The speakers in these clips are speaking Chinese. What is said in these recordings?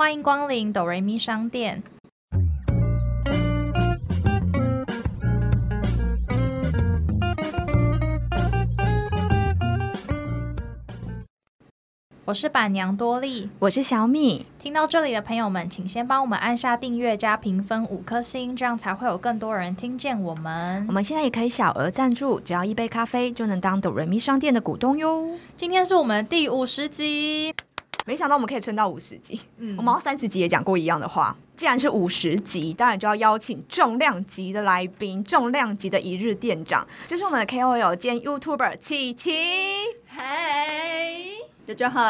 欢迎光临哆瑞咪商店。我是板娘多莉，我是小米。听到这里的朋友们，请先帮我们按下订阅加评分五颗星，这样才会有更多人听见我们。我们现在也可以小额赞助，只要一杯咖啡就能当哆瑞咪商店的股东哟。今天是我们第五十集，没想到我们可以撑到五十集。嗯，我们三十集也讲过一样的话。既然是五十集，当然就要邀请重量级的来宾，重量级的一日店长，就是我们的 KOL 兼 YouTuber 琪琪。嗨。大家好，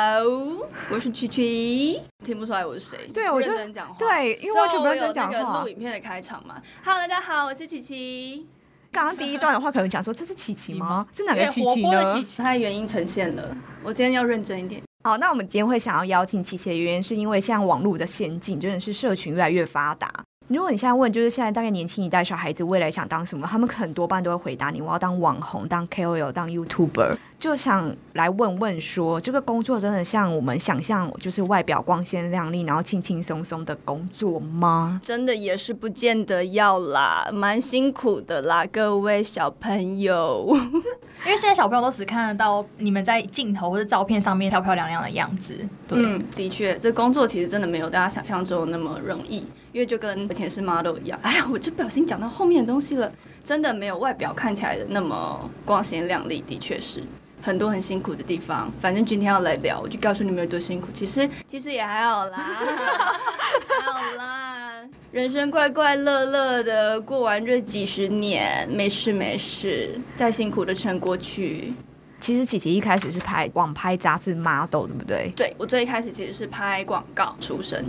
我是琪琪，听不出来我是谁？对，我认真讲话。对，因为我全不认真讲话。录影片的开场嘛。Hello，大家好，我是琪琪。刚刚第一段的话，可能讲说这是琪琪吗？是哪个琪琪呢？它原因呈现了。我今天要认真一点。好，那我们今天会想要邀请琪琪的原因，是因为现在网络的先进，真的是社群越来越发达。如果你现在问，就是现在大概年轻一代小孩子未来想当什么，他们很多半都会回答你：我要当网红，当 KOL，当 YouTuber。就想来问问说，这个工作真的像我们想象，就是外表光鲜亮丽，然后轻轻松松的工作吗？真的也是不见得要啦，蛮辛苦的啦，各位小朋友。因为现在小朋友都只看得到你们在镜头或者照片上面漂漂亮亮的样子。嗯，的确，这工作其实真的没有大家想象中那么容易，因为就跟以前是 model 一样。哎呀，我就不小心讲到后面的东西了，真的没有外表看起来的那么光鲜亮丽，的确是。很多很辛苦的地方，反正今天要来聊，我就告诉你们有多辛苦。其实 其实也还好啦，还好啦，人生快快乐乐的过完这几十年，没事没事，再辛苦的撑过去。其实琪琪一开始是拍网拍杂志 model，对不对？对，我最一开始其实是拍广告出身，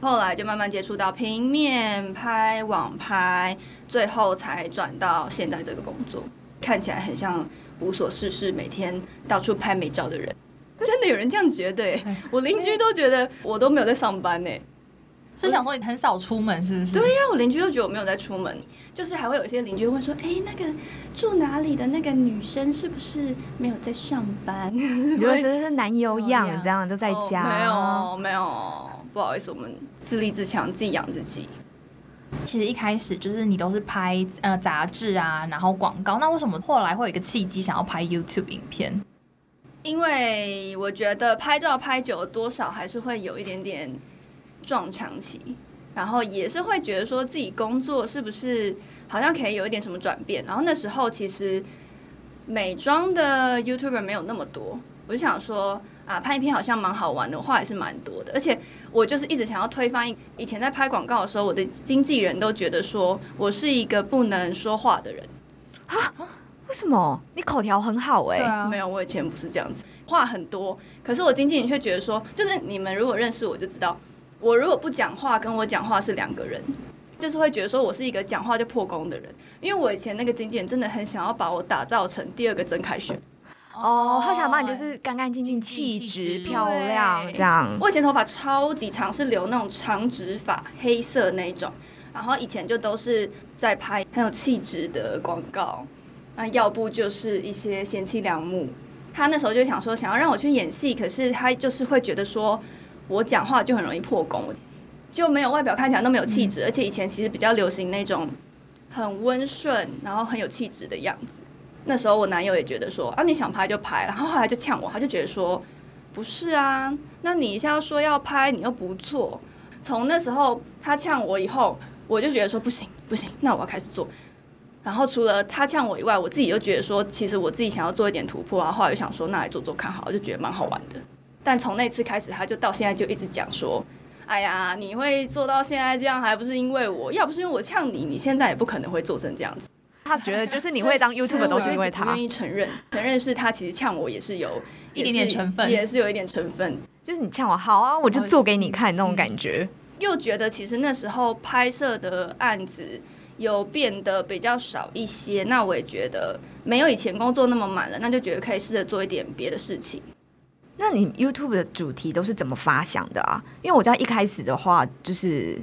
后来就慢慢接触到平面拍、网拍，最后才转到现在这个工作，看起来很像。无所事事，每天到处拍美照的人，真的有人这样觉得？我邻居都觉得我都没有在上班呢，是想说你很少出门，是不是？对呀，我邻居都觉得我没有在出门，就是还会有一些邻居问说：“哎，那个住哪里的那个女生是不是没有在上班？” 你觉得是男友养这样都在家？没有，没有，不好意思，我们自立自强，自己养自己。其实一开始就是你都是拍呃杂志啊，然后广告。那为什么后来会有一个契机想要拍 YouTube 影片？因为我觉得拍照拍久了，多少还是会有一点点撞墙期，然后也是会觉得说自己工作是不是好像可以有一点什么转变。然后那时候其实美妆的 YouTuber 没有那么多，我就想说。啊，拍一篇好像蛮好玩的，话也是蛮多的，而且我就是一直想要推翻。以前在拍广告的时候，我的经纪人都觉得说我是一个不能说话的人啊？为什么？你口条很好哎。对啊，没有，我以前不是这样子，话很多。可是我经纪人却觉得说，就是你们如果认识我就知道，我如果不讲话，跟我讲话是两个人，就是会觉得说我是一个讲话就破功的人。因为我以前那个经纪人真的很想要把我打造成第二个曾凯旋。哦，他想把你就是干干净净、气质漂亮这样。我以前头发超级长，是留那种长直发，黑色那种。然后以前就都是在拍很有气质的广告，那要不就是一些贤妻良母。他那时候就想说，想要让我去演戏，可是他就是会觉得说我讲话就很容易破功，就没有外表看起来那么有气质。而且以前其实比较流行那种很温顺，然后很有气质的样子。那时候我男友也觉得说啊，你想拍就拍，然后后来就呛我，他就觉得说不是啊，那你一下说要拍，你又不做。从那时候他呛我以后，我就觉得说不行不行，那我要开始做。然后除了他呛我以外，我自己又觉得说，其实我自己想要做一点突破，啊后后来就想说，那来做做看好，就觉得蛮好玩的。但从那次开始，他就到现在就一直讲说，哎呀，你会做到现在这样，还不是因为我要不是因为我呛你，你现在也不可能会做成这样子。他觉得就是 你会当 YouTube 都是因为他愿意承认，承认是他其实呛我也是有一点点成分，也是有一点成分。就是你呛我好啊，我就做给你看那种感觉。又觉得其实那时候拍摄的案子有变得比较少一些，那我也觉得没有以前工作那么满了，那就觉得可以试着做一点别的事情。那你 YouTube 的主题都是怎么发想的啊？因为我知道一开始的话就是。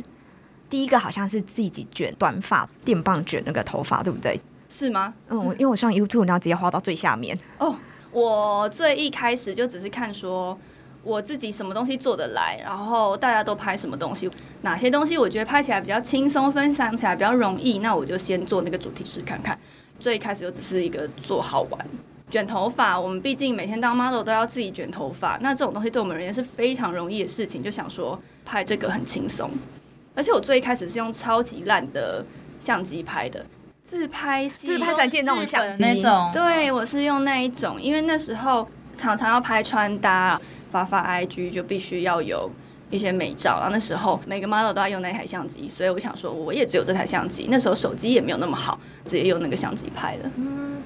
第一个好像是自己卷短发电棒卷那个头发，对不对？是吗？嗯，因为我上 YouTube，然后直接画到最下面。哦，我最一开始就只是看说，我自己什么东西做得来，然后大家都拍什么东西，哪些东西我觉得拍起来比较轻松，分享起来比较容易，那我就先做那个主题试看看。最一开始就只是一个做好玩。卷头发，我们毕竟每天当 model 都要自己卷头发，那这种东西对我们而言是非常容易的事情，就想说拍这个很轻松。而且我最一开始是用超级烂的相机拍的，自拍自拍三件那种相机那种，对我是用那一种，因为那时候常常要拍穿搭，发发 IG 就必须要有一些美照，然后那时候每个 model 都要用那台相机，所以我想说我也只有这台相机，那时候手机也没有那么好，直接用那个相机拍的。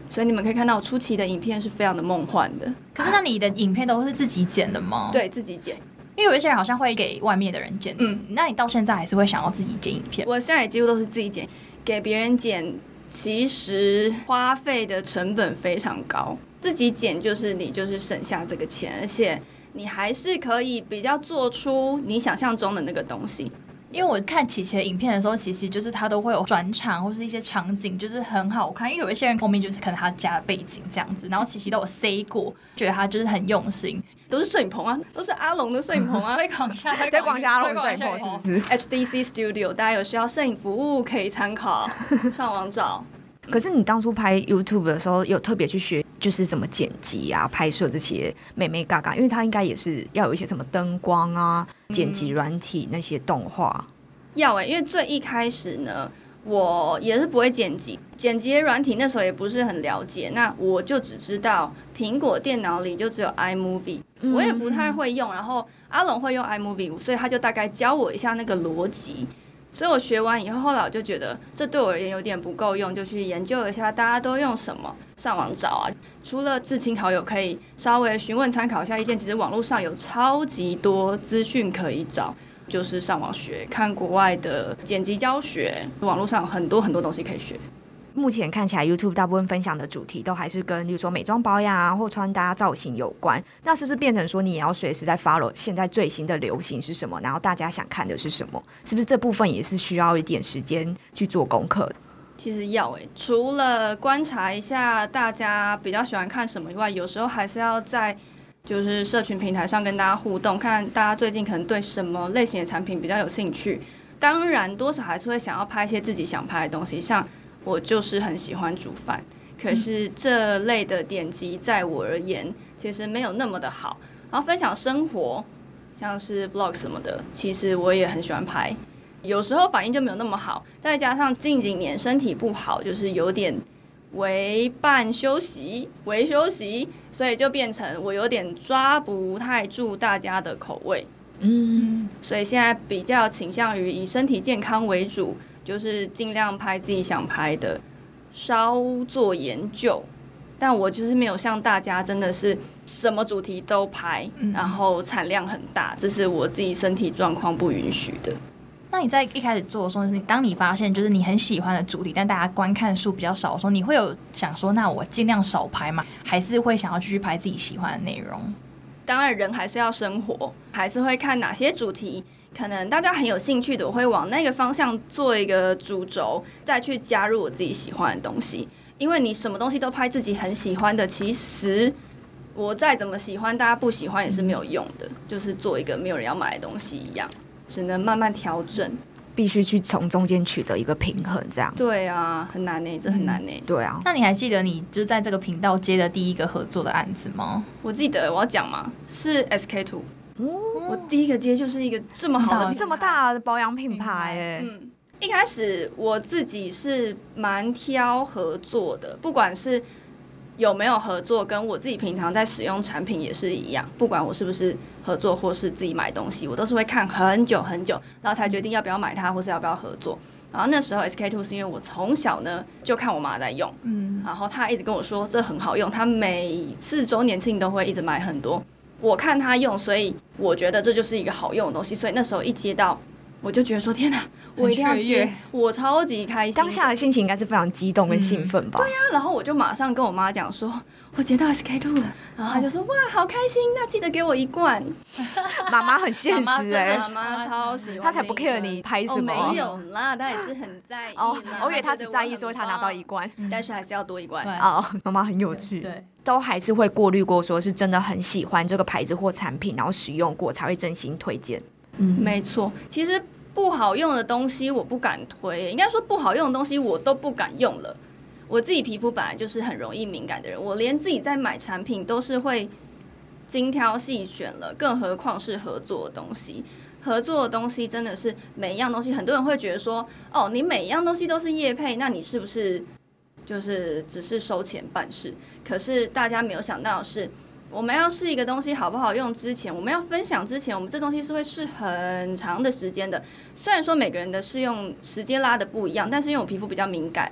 所以你们可以看到我初期的影片是非常的梦幻的，可是那你的影片都是自己剪的吗？，对自己剪。因为有一些人好像会给外面的人剪，嗯嗯，那你到现在还是会想要自己剪影片？我现在也几乎都是自己剪，给别人剪，其实花费的成本非常高。自己剪就是你就是省下这个钱，而且你还是可以比较做出你想象中的那个东西。因为我看琪琪的影片的时候，琪琪就是他都会有转场或是一些场景，就是很好看。因为有一些人后面就是可能他家的背景这样子，然后琪琪都有塞过，觉得他就是很用心。都是摄影棚啊，都是阿龙的摄影棚啊。推广一下，推广一下阿龙摄影棚是不是？HDC Studio，大家有需要摄影服务可以参考，上网找。可是你当初拍 YouTube 的时候，有特别去学，就是什么剪辑啊、拍摄这些美美嘎嘎，因为它应该也是要有一些什么灯光啊、剪辑软体那些动画。要哎、因为最一开始呢，我也是不会剪辑，剪辑软体那时候也不是很了解，那我就只知道苹果电脑里就只有 iMovie，、我也不太会用，然后阿龙会用 iMovie，所以他就大概教我一下那个逻辑。所以我学完以后，后来我就觉得这对我而言有点不够用，就去研究一下大家都用什么，上网找啊。除了至亲好友可以稍微询问参考一下意见，其实网络上有超级多资讯可以找。就是上网学，看国外的剪辑教学，网络上有很多很多东西可以学。目前看起来，YouTube 大部分分享的主题都还是跟，例如说美妆保养啊，或穿搭造型有关。那是不是变成说，你也要随时在 follow 现在最新的流行是什么，然后大家想看的是什么？是不是这部分也是需要一点时间去做功课？其实要诶、除了观察一下大家比较喜欢看什么以外，有时候还是要在就是社群平台上跟大家互动，看大家最近可能对什么类型的产品比较有兴趣。当然，多少还是会想要拍一些自己想拍的东西，像我就是很喜欢煮饭，可是这类的点击在我而言其实没有那么的好。然后分享生活，像是 vlog 什么的，其实我也很喜欢拍。有时候反应就没有那么好，再加上近几年身体不好，就是有点为半休息、为休息，所以就变成我有点抓不太住大家的口味，嗯，嗯，所以现在比较倾向于以身体健康为主，就是尽量拍自己想拍的，稍做研究。但我就是没有像大家真的是什么主题都拍，嗯然后产量很大，这是我自己身体状况不允许的。那你在一开始做的时候，你当你发现就是你很喜欢的主题，但大家观看数比较少的时候，你会有想说，那我尽量少拍吗？还是会想要继续拍自己喜欢的内容？当然，人还是要生活，还是会看哪些主题可能大家很有兴趣的，我会往那个方向做一个主轴，再去加入我自己喜欢的东西。因为你什么东西都拍自己很喜欢的，其实我再怎么喜欢，大家不喜欢也是没有用的，就是做一个没有人要买的东西一样，只能慢慢调整。必须去从中间取得一个平衡，这样。对啊，很难呢、这很难呢、对啊，那你还记得你就是在这个频道接的第一个合作的案子吗？我记得我要讲吗，是 SK two，、我第一个接就是一个这么好的这么大的保养品牌哎、嗯，一开始我自己是蛮挑合作的，不管是有没有合作，跟我自己平常在使用产品也是一样。不管我是不是合作或是自己买东西，我都是会看很久很久，然后才决定要不要买它，或是要不要合作。然后那时候 SK two 是因为我从小呢就看我妈在用，嗯，然后她一直跟我说这很好用，她每次周年庆都会一直买很多。我看她用，所以我觉得这就是一个好用的东西。所以那时候一接到我就觉得说天哪，我一定要接，我超级开心。当下的心情应该是非常激动跟兴奋吧？对呀、然后我就马上跟我妈讲说，我接到 SK two 了，然后她就说哇，好开心，那记得给我一罐。妈妈很现实哎、妈妈超喜欢，她才不 care 你拍什哦，么。没有啦，她也是很在意。哦，我以为她只在意说她拿到一罐。棒，但是还是要多一罐。对哦，妈妈很有趣，对，都还是会过滤过，说是真的很喜欢这个牌子或产品，然后使用过才会真心推荐。嗯，没错，其实不好用的东西我不敢推，应该说不好用的东西我都不敢用了。我自己皮肤本来就是很容易敏感的人，我连自己在买产品都是会精挑细选了，更何况是合作的东西。合作的东西真的是每一样东西，很多人会觉得说，哦，你每一样东西都是业配，那你是不是就是只是收钱办事？可是大家没有想到的是，我们要试一个东西好不好用之前，我们要分享之前，我们这东西是会试很长的时间的。虽然说每个人的试用时间拉的不一样，但是因为我皮肤比较敏感，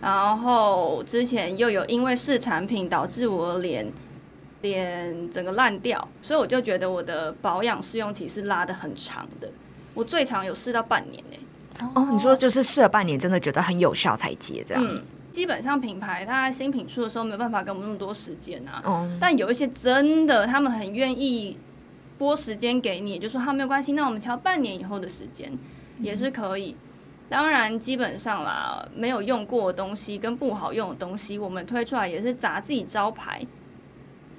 然后之前又有因为试产品导致我脸脸整个烂掉，所以我就觉得我的保养试用期是拉的很长的。我最长有试到半年呢、哦，你说就是试了半年，真的觉得很有效才接这样。嗯，基本上品牌它新品出的时候没有办法给我们那么多时间啊。哦，但有一些真的，他们很愿意拨时间给你，就说他没有关系，那我们敲半年以后的时间也是可以。当然，基本上啦，没有用过的东西跟不好用的东西，我们推出来也是砸自己招牌。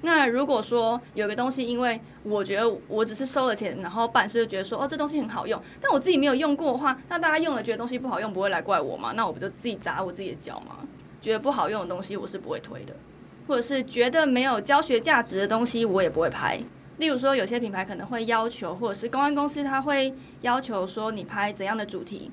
那如果说有个东西，因为我觉得我只是收了钱，然后办事就觉得说哦这东西很好用，但我自己没有用过的话，那大家用了觉得东西不好用，不会来怪我吗？那我不就自己砸我自己的脚吗？觉得不好用的东西我是不会推的。或者是觉得没有教学价值的东西，我也不会拍。例如说，有些品牌可能会要求，或者是公关公司它会要求说你拍怎样的主题。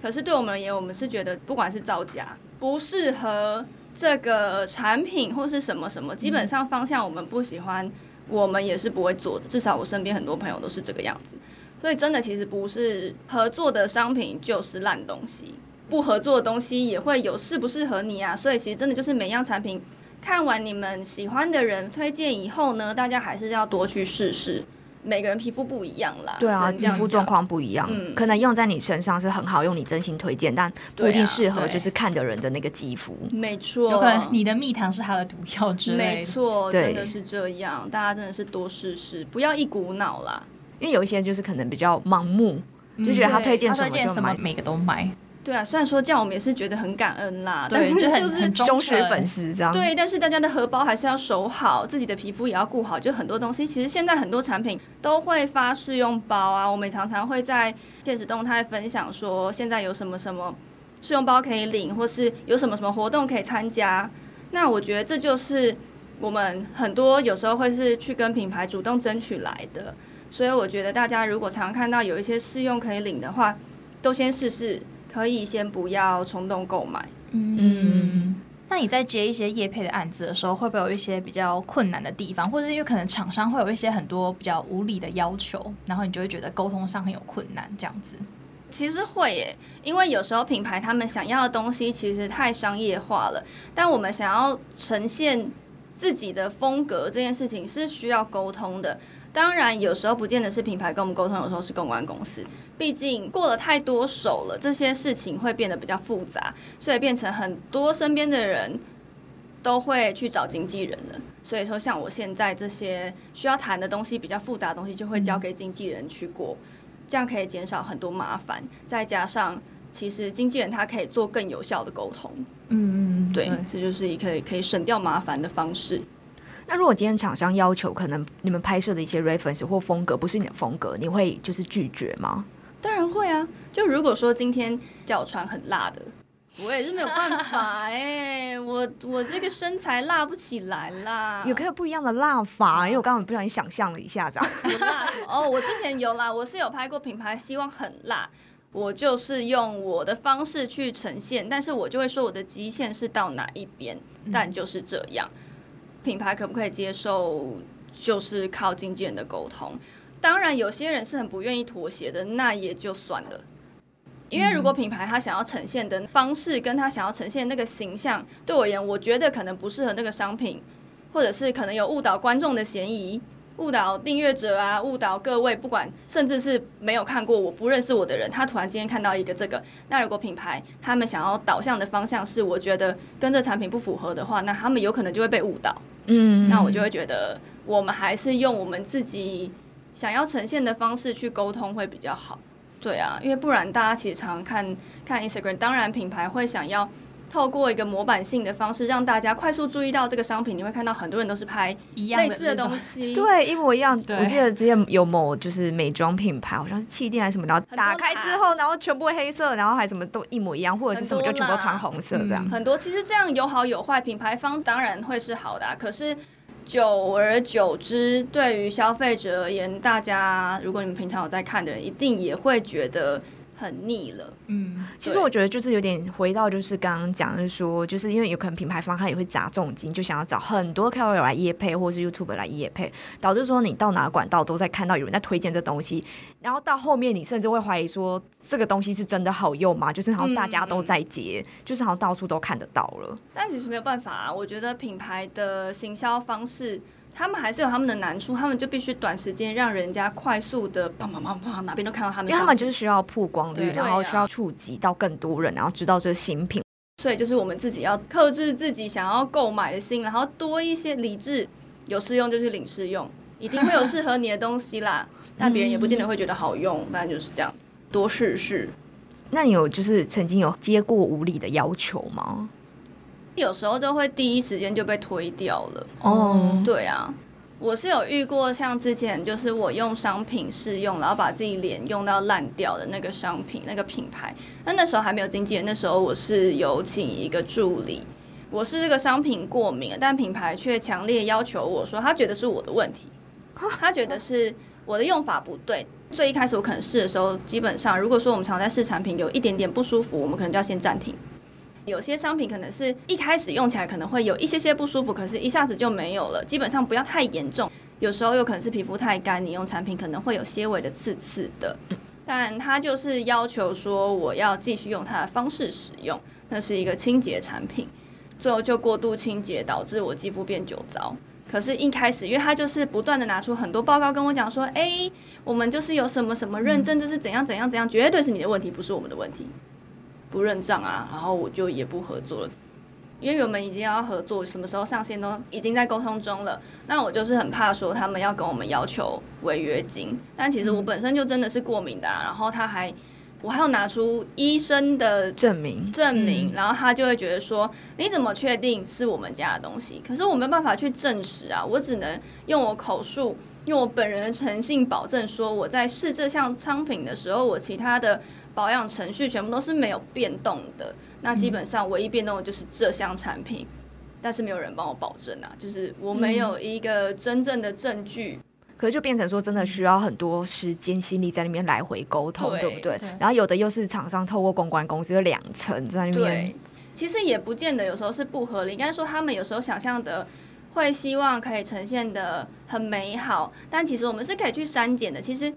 可是对我们而言，我们是觉得不管是造假不适合这个产品或是什么什么，基本上方向我们不喜欢，我们也是不会做的。至少我身边很多朋友都是这个样子。所以真的其实不是合作的商品就是烂东西，不合作的东西也会有适不适合你啊。所以其实真的就是每样产品看完你们喜欢的人推荐以后呢，大家还是要多去试试。每个人皮肤不一样啦，对啊，肌肤状讲。况不一样，嗯可能用在你身上是很好用，你真心推荐，但不一定适合就是看的人的那个肌肤。没错，有可能你的蜜糖是它的毒药之类的。没错，真的是这样。大家真的是多试试，不要一股脑啦。因为有一些就是可能比较盲目，嗯就觉得他推荐什推荐什么么就买，每个都买，对啊，虽然说这样我们也是觉得很感恩啦，但对，是就是很忠实粉。丝这样。对，但是大家的荷包还是要守好，自己的皮肤也要顾好。就很多东西，其实现在很多产品都会发试用包啊，我们常常会在现实动态分享说现在有什么什么试用包可以领，或是有什么什么活动可以参加。那我觉得这就是我们很多有时候会是去跟品牌主动争取来的。所以我觉得大家如果常看到有一些试用可以领的话，都先试试，可以先不要冲动购买。嗯，那你在接一些业配的案子的时候，会不会有一些比较困难的地方，或者是因为可能厂商会有一些很多比较无理的要求，然后你就会觉得沟通上很有困难，这样子？其实会耶，因为有时候品牌他们想要的东西其实太商业化了，但我们想要呈现自己的风格这件事情是需要沟通的。当然，有时候不见得是品牌跟我们沟通，有时候是公关公司。毕竟过了太多手了，这些事情会变得比较复杂，所以变成很多身边的人都会去找经纪人了。所以说，像我现在这些需要谈的东西比较复杂的东西，就会交给经纪人去过。这样可以减少很多麻烦，再加上其实经纪人他可以做更有效的沟通，嗯嗯，对，这就是一个可以可以省掉麻烦的方式。那如果今天厂商要求可能你们拍摄的一些 reference 或风格不是你的风格，你会就是拒绝吗？当然会啊，就如果说今天叫我穿很辣的，我也是没有办法 哎、我我这个身材辣不起来啦，有可以有不一样的辣法，因为我刚刚不小心想象了一下，这样。有辣哦，我之前有啦，我是有拍过品牌，希望很辣。我就是用我的方式去呈现，但是我就会说我的极限是到哪一边，但就是这样。品牌可不可以接受，就是靠经纪人的沟通。当然，有些人是很不愿意妥协的，那也就算了。因为如果品牌他想要呈现的方式，跟他想要呈现那个形象，对我而言，我觉得可能不适合那个商品，或者是可能有误导观众的嫌疑，误导订阅者啊，误导各位，不管甚至是没有看过我不认识我的人，他突然今天看到一个这个，那如果品牌他们想要导向的方向是我觉得跟这产品不符合的话，那他们有可能就会被误导。嗯，那我就会觉得我们还是用我们自己想要呈现的方式去沟通会比较好。对啊，因为不然大家其实常看看 Instagram，当然品牌会想要。透过一个模板性的方式，让大家快速注意到这个商品。你会看到很多人都是拍类似的东西，对，一模一样。我记得之前有某就是美妆品牌，好像是气垫还是什么，然后打开之后，然后全部黑色，然后还什么都一模一样，或者是什么就全部穿红色这样。很多其实这样有好有坏，品牌方当然会是好的，可是久而久之，对于消费者而言，大家如果你们平常有在看的人，一定也会觉得。很腻了，嗯，其实我觉得就是有点回到就是刚刚讲的说，就是因为有可能品牌方他也会砸重金，就想要找很多 KOL 来夜配，或者是 YouTube 来夜配，导致说你到哪个管道都在看到有人在推荐这东西，然后到后面你甚至会怀疑说这个东西是真的好用吗？就是好像大家都在接，就是好像到处都看得到了。但其实没有办法啊，我觉得品牌的行销方式。他们还是有他们的难处，他们就必须短时间让人家快速的砰砰砰砰，哪边都看到他们。因为他们就是需要曝光率，然后需要触及到更多人，然后知道这个新品。所以就是我们自己要克制自己想要购买的心，然后多一些理智。有试用就去领试用，一定会有适合你的东西啦。但别人也不见得会觉得好用，但就是这样子，多试试。那你有就是曾经有接过无理的要求吗？有时候就会第一时间就被推掉了。哦，对啊，我是有遇过，像之前就是我用商品试用，然后把自己脸用到烂掉的那个商品，那个品牌。那那时候还没有经纪人，那时候我是有请一个助理。我是这个商品过敏，但品牌却强烈要求我说，他觉得是我的问题，他觉得是我的用法不对。最一开始我可能试的时候，基本上如果说我们常在试产品有一点点不舒服，我们可能就要先暂停。有些商品可能是一开始用起来可能会有一些些不舒服，可是一下子就没有了。基本上不要太严重。有时候有可能是皮肤太干，你用产品可能会有些微的刺刺的。但它就是要求说我要继续用它的方式使用，那是一个清洁产品，最后就过度清洁导致我肌肤变酒糟。可是，一开始因为他就是不断的拿出很多报告跟我讲说，哎，我们就是有什么什么认证，这是怎样怎样怎样，绝对是你的问题，不是我们的问题。不认账啊，然后我就也不合作了，因为我们已经要合作，什么时候上线都已经在沟通中了。那我就是很怕说他们要跟我们要求违约金，但其实我本身就真的是过敏的，啊然后他还我还要拿出医生的证明证明，然后他就会觉得说你怎么确定是我们家的东西？可是我没办法去证实啊，我只能用我口述，用我本人的诚信保证说我在试这项商品的时候，我其他的。保养程序全部都是没有变动的，那基本上唯一变动的就是这项产品，但是没有人帮我保证啊，就是我没有一个真正的证据，可是就变成说真的需要很多时间心力在那边来回沟通，对不对？然后有的又是厂商透过公关公司有两层在那边，其实也不见得有时候是不合理，应该说他们有时候想象的会希望可以呈现的很美好，但其实我们是可以去删减的，其实。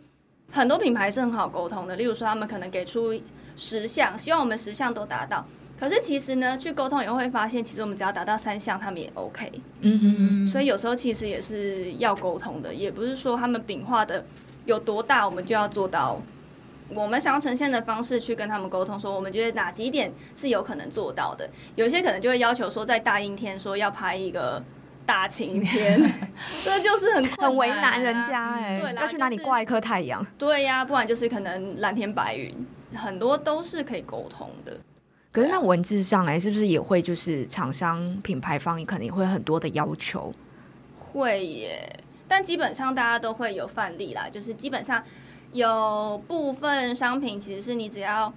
很多品牌是很好沟通的，例如说他们可能给出十项，希望我们十项都达到。可是其实呢，去沟通以后会发现，其实我们只要达到三项，他们也 OK。嗯哼。所以有时候其实也是要沟通的，也不是说他们饼画的有多大，我们就要做到我们想要呈现的方式去跟他们沟通，说我们觉得哪几点是有可能做到的。有些可能就会要求说，在大阴天说要拍一个。大晴天，这 就是很很为难人家哎，对要去哪里挂一颗太阳？对呀，不然就是可能蓝天白云，很多都是可以沟通的。可是那文字上来是不是也会就是厂商品牌方可能也会很多的要求？会耶，但基本上大家都会有范例啦，就是基本上有部分商品其实是你只要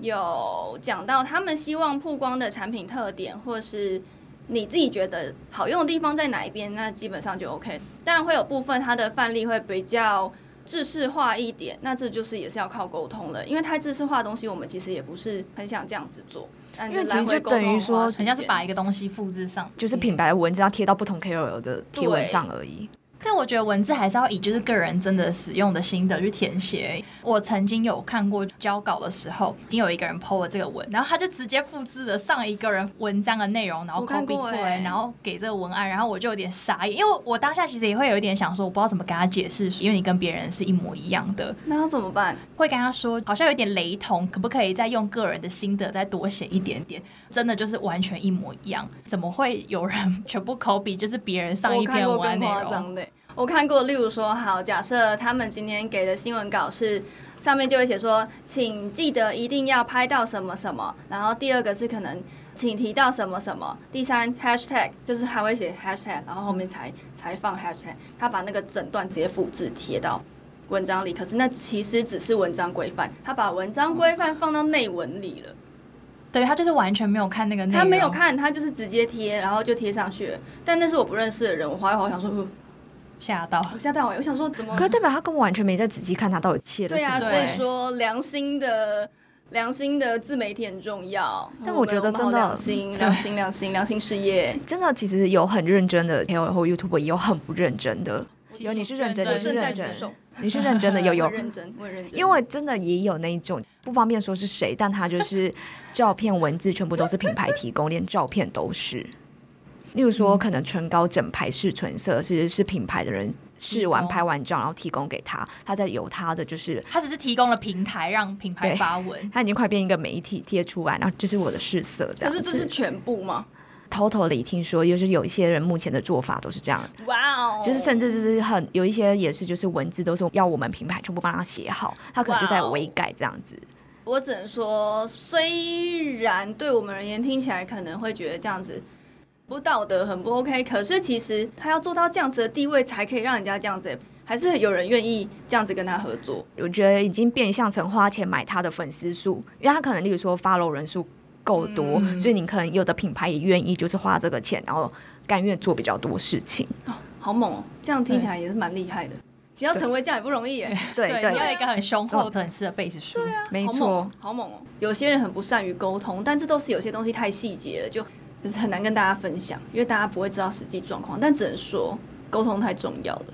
有讲到他们希望曝光的产品特点，或是。你自己觉得好用的地方在哪一边？那基本上就 OK。当然会有部分它的范例会比较制式化一点，那这就是也是要靠沟通了。因为太制式化的东西，我们其实也不是很想这样子做。因为其实就等于说，人家是把一个东西复制上，就是品牌文字要贴到不同 KOL 的贴文上而已。但我觉得文字还是要以就是个人真的使用的心得去填写。我曾经有看过交稿的时候，已经有一个人 PO 了这个文，然后他就直接复制了上一个人文章的内容，然后 copy 过过来，欸然后给这个文案，然后我就有点傻眼，因为我当下其实也会有一点想说，我不知道怎么跟他解释，因为你跟别人是一模一样的，那要怎么办？会跟他说好像有点雷同，可不可以再用个人的心得再多写一点点？真的就是完全一模一样，怎么会有人 全部 copy 就是别人上一篇文案内容？我看过，例如说，好，假设他们今天给的新闻稿是上面就会写说，请记得一定要拍到什么什么，然后第二个是可能请提到什么什么，第三 hashtag 就是还会写 hashtag，然后后面才才放 hashtag，他把那个整段直接复制贴到。文章里，可是那其实只是文章规范，他把文章规范放到内文里了。对他就是完全没有看那个内容，他没有看，他就是直接贴，然后就贴上去了。但那是我不认识的人，我划一划，我想说，呃吓到。我吓到我，我想说怎么可？是代表他根本完全没在仔细看他到底切了对啊。所以说良心的良心的自媒体很重要。但我觉得真的良心，良心，良心，良心事业。真的，其实有很认真的 KOL 或 YouTube，也有很不认真的。有你是认真的，是认真你是认真的，有有。认真，我认真。因为真的也有那一种不方便说是谁，但他就是照片、文字全部都是品牌提供，连照片都是。例如说，可能唇膏整排试唇色是是品牌的人试完拍完照，然后提供给他，他再由他的就是他只是提供了平台让品牌对发文，他已经快变一个媒体贴出来，然后这是我的试色这是这是全部吗？偷偷的听说，就是有一些人目前的做法都是这样，哇哦！就是甚至就是很有一些也是就是文字都是要我们品牌全部帮他写好，他可能就在微改这样子。我只能说，虽然对我们而言听起来可能会觉得这样子不道德、很不 OK，可是其实他要做到这样子的地位，才可以让人家这样子，还是有人愿意这样子跟他合作。我觉得已经变相成花钱买他的粉丝数，因为他可能例如说 follow 人数够多，嗯所以你可能有的品牌也愿意就是花这个钱，然后甘愿做比较多事情。哦好猛哦！这样听起来也是蛮厉害的。只要成为这样也不容易耶，对你要一个很雄厚粉丝的贝斯数，对啊，没好猛哦错，，好猛哦！有些人很不善于沟通，但这都是有些东西太细节了，就就是很难跟大家分享，因为大家不会知道实际状况。但只能说沟通太重要了。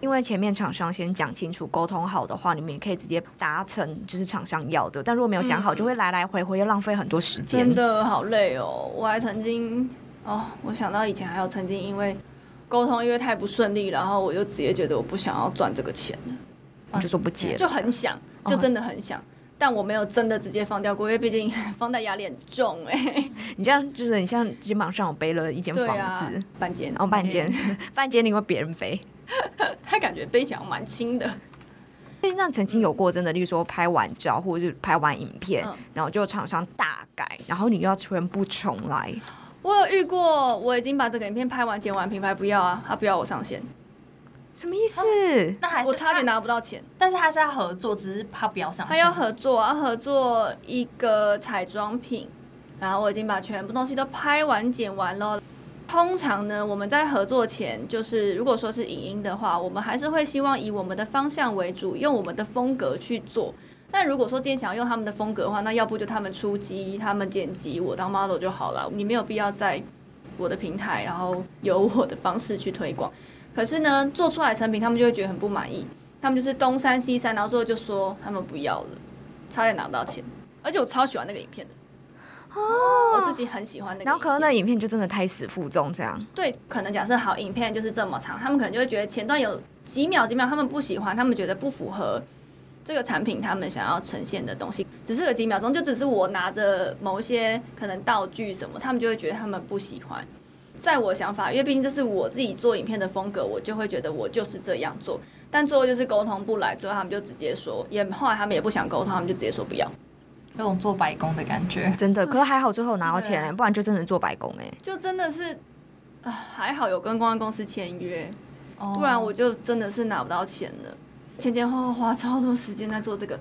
因为前面厂商先讲清楚，沟通好的话，你们也可以直接达成就是厂商要的。但如果没有讲好，嗯就会来来回回，又浪费很多时间真。的好累哦！我还曾经哦，我想到以前还有曾经因为沟通因为太不顺利，然后我就直接觉得我不想要赚这个钱了，我就说不接了，就很想，就真的很想。但我没有真的直接放掉过，因为毕竟 放贷压力很重哎、你这样就是你像肩膀上我背了一间房子，，半间，然后半间半间 你会别人背。他感觉背起来蛮轻的。因为那曾经有过真的，例如说拍完照或者是拍完影片，嗯。然后就厂商大改，然后你又要全部重来，我有遇过，我已经把这个影片拍完剪完，品牌不要啊，他不要我上线，什么意思？那还是我差点，拿不到钱。但是他是要合作，只是他不要上线，他要合作，要合作一个彩妆品，然后我已经把全部东西都拍完剪完了。通常呢，我们在合作前，就是如果说是影音的话，我们还是会希望以我们的方向为主，用我们的风格去做。但如果说今天想要用他们的风格的话，那要不就他们出击，他们剪辑，我当 model 就好了。你没有必要在我的平台，然后有我的方式去推广。可是呢，做出来成品，他们就会觉得很不满意，他们就是东山西山，然后最后就说他们不要了。差点拿不到钱，而且我超喜欢那个影片的，哦我自己很喜欢那个。然后可能那影片就真的胎死腹中这样，对，可能假设好影片就是这么长，他们可能就会觉得前段有几秒几秒他们不喜欢，他们觉得不符合这个产品他们想要呈现的东西，只是个几秒钟，就只是我拿着某一些可能道具什么，他们就会觉得他们不喜欢。在我想法，因为毕竟这是我自己做影片的风格，我就会觉得我就是这样做。但最后就是沟通不来，最后他们就直接说，也后来他们也不想沟通，他们就直接说不要。有种做白工的感觉。真的。可是还好最后拿到钱、欸，不然就真的做白工哎、就真的是，啊，还好有跟公关公司签约，不不然我就真的是拿不到钱了。前前后后花超多时间在做这个，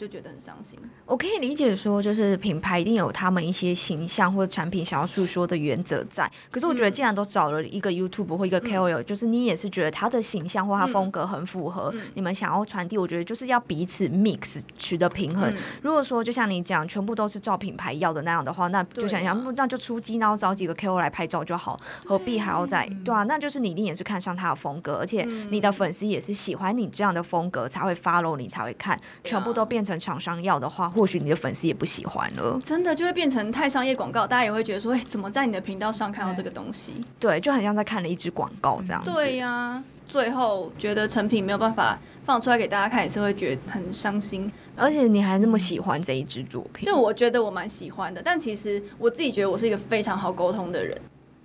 就觉得很伤心。我可以理解说，就是品牌一定有他们一些形象或者产品想要诉说的原则在。可是我觉得，既然都找了一个 YouTube 或一个 KOL，、就是你也是觉得他的形象或他风格很符合、嗯你们想要传递，我觉得就是要彼此 mix 取得平衡。嗯如果说就像你讲，全部都是照品牌要的那样的话，那就想想，啊那就出击，然后找几个 KOL 来拍照就好，何必还要在对啊？那就是你一定也是看上他的风格，而且你的粉丝也是喜欢你这样的风格才会 follow 你才会看，全部都变成厂商要的话，或许你的粉丝也不喜欢了。真的就会变成太商业广告，大家也会觉得说，哎、怎么在你的频道上看到这个东西？对，就很像在看了一支广告这样子。对呀、最后觉得成品没有办法放出来给大家看，也是会觉得很伤心。而且你还那么喜欢这一支作品，就我觉得我蛮喜欢的，但其实我自己觉得我是一个非常好沟通的人。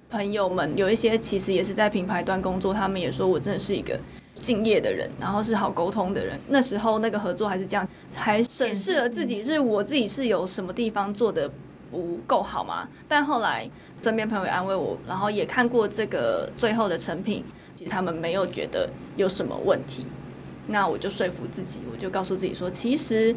朋友们有一些其实也是在品牌端工作，他们也说我真的是一个敬业的人，然后是好沟通的人。那时候那个合作还是这样，还审视了自己，是我自己是有什么地方做的不够好吗？但后来身边朋友也安慰我，然后也看过这个最后的成品，其实他们没有觉得有什么问题。那我就说服自己，我就告诉自己说，其实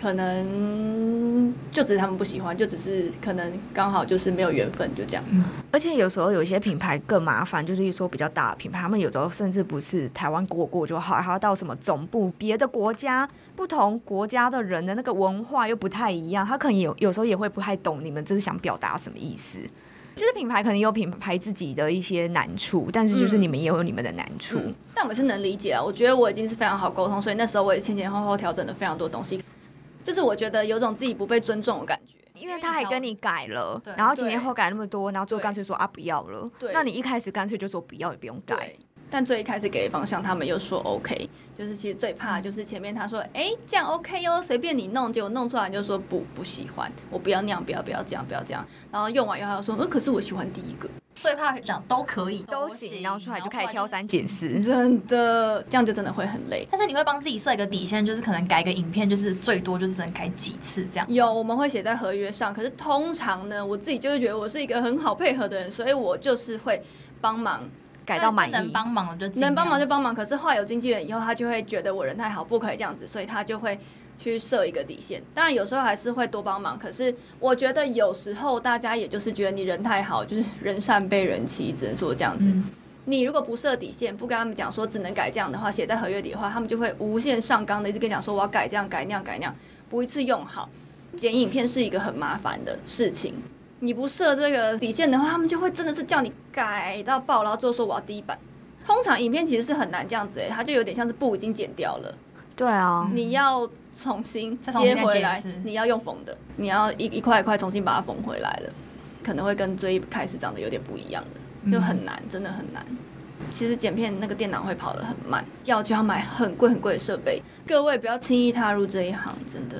可能就只是他们不喜欢，就只是可能刚好就是没有缘分，就这样。而且有时候有一些品牌更麻烦，就是一说比较大的品牌，他们有时候甚至不是台湾过过就好，还要到什么总部别的国家，不同国家的人的那个文化又不太一样，他可能有有时候也会不太懂你们这是想表达什么意思。就是品牌可能有品牌自己的一些难处，但是就是嗯你们也有你们的难处。嗯，但我是能理解啊。我觉得我已经是非常好沟通，所以那时候我也前前后后调整了非常多东西。就是我觉得有种自己不被尊重的感觉，因为他还跟你改了，然后几年后改那么多，然后最后干脆说啊不要了。对那你一开始干脆就说不要也不用改。对。但最一开始给的方向，他们又说 OK，就是其实最怕就是前面他说，哎、这样 OK 哦，随便你弄，结果弄出来你就说不不喜欢，我不要那样，不要不要这样，不要这样。然后用完以后他说，嗯，可是我喜欢第一个，最怕讲都可以都行，然后出来就开始挑。三拣四。真的这样就真的会很累。但是你会帮自己设一个底线，就是可能改个影片，就是最多就是只能改几次这样。有，我们会写在合约上，可是通常呢，我自己就会觉得我是一个很好配合的人，所以我就是会帮忙，改到满意，能帮忙就能帮忙就帮忙。可是后来有经纪人以后，他就会觉得我人太好，不可以这样子，所以他就会去设一个底线。当然有时候还是会多帮忙，可是我觉得有时候大家也就是觉得你人太好，就是人善被人欺，只能说这样子。嗯你如果不设底线，不跟他们讲说只能改这样的话，写在合约里的话，他们就会无限上纲的一直跟你讲说我要改这样改那样改那样，不一次用好。剪影片是一个很麻烦的事情，你不设这个底线的话，他们就会真的是叫你改到爆，然后最后说我要第一版。通常影片其实是很难这样子诶、欸它就有点像是布已经剪掉了，对啊，你要重新接回来你要用缝的，你要一一块一块重新把它缝回来了，可能会跟最一开始长得有点不一样的，就很难，真的很难。其实剪片那个电脑会跑得很慢，要就要买很贵很贵的设备。各位不要轻易踏入这一行，真的。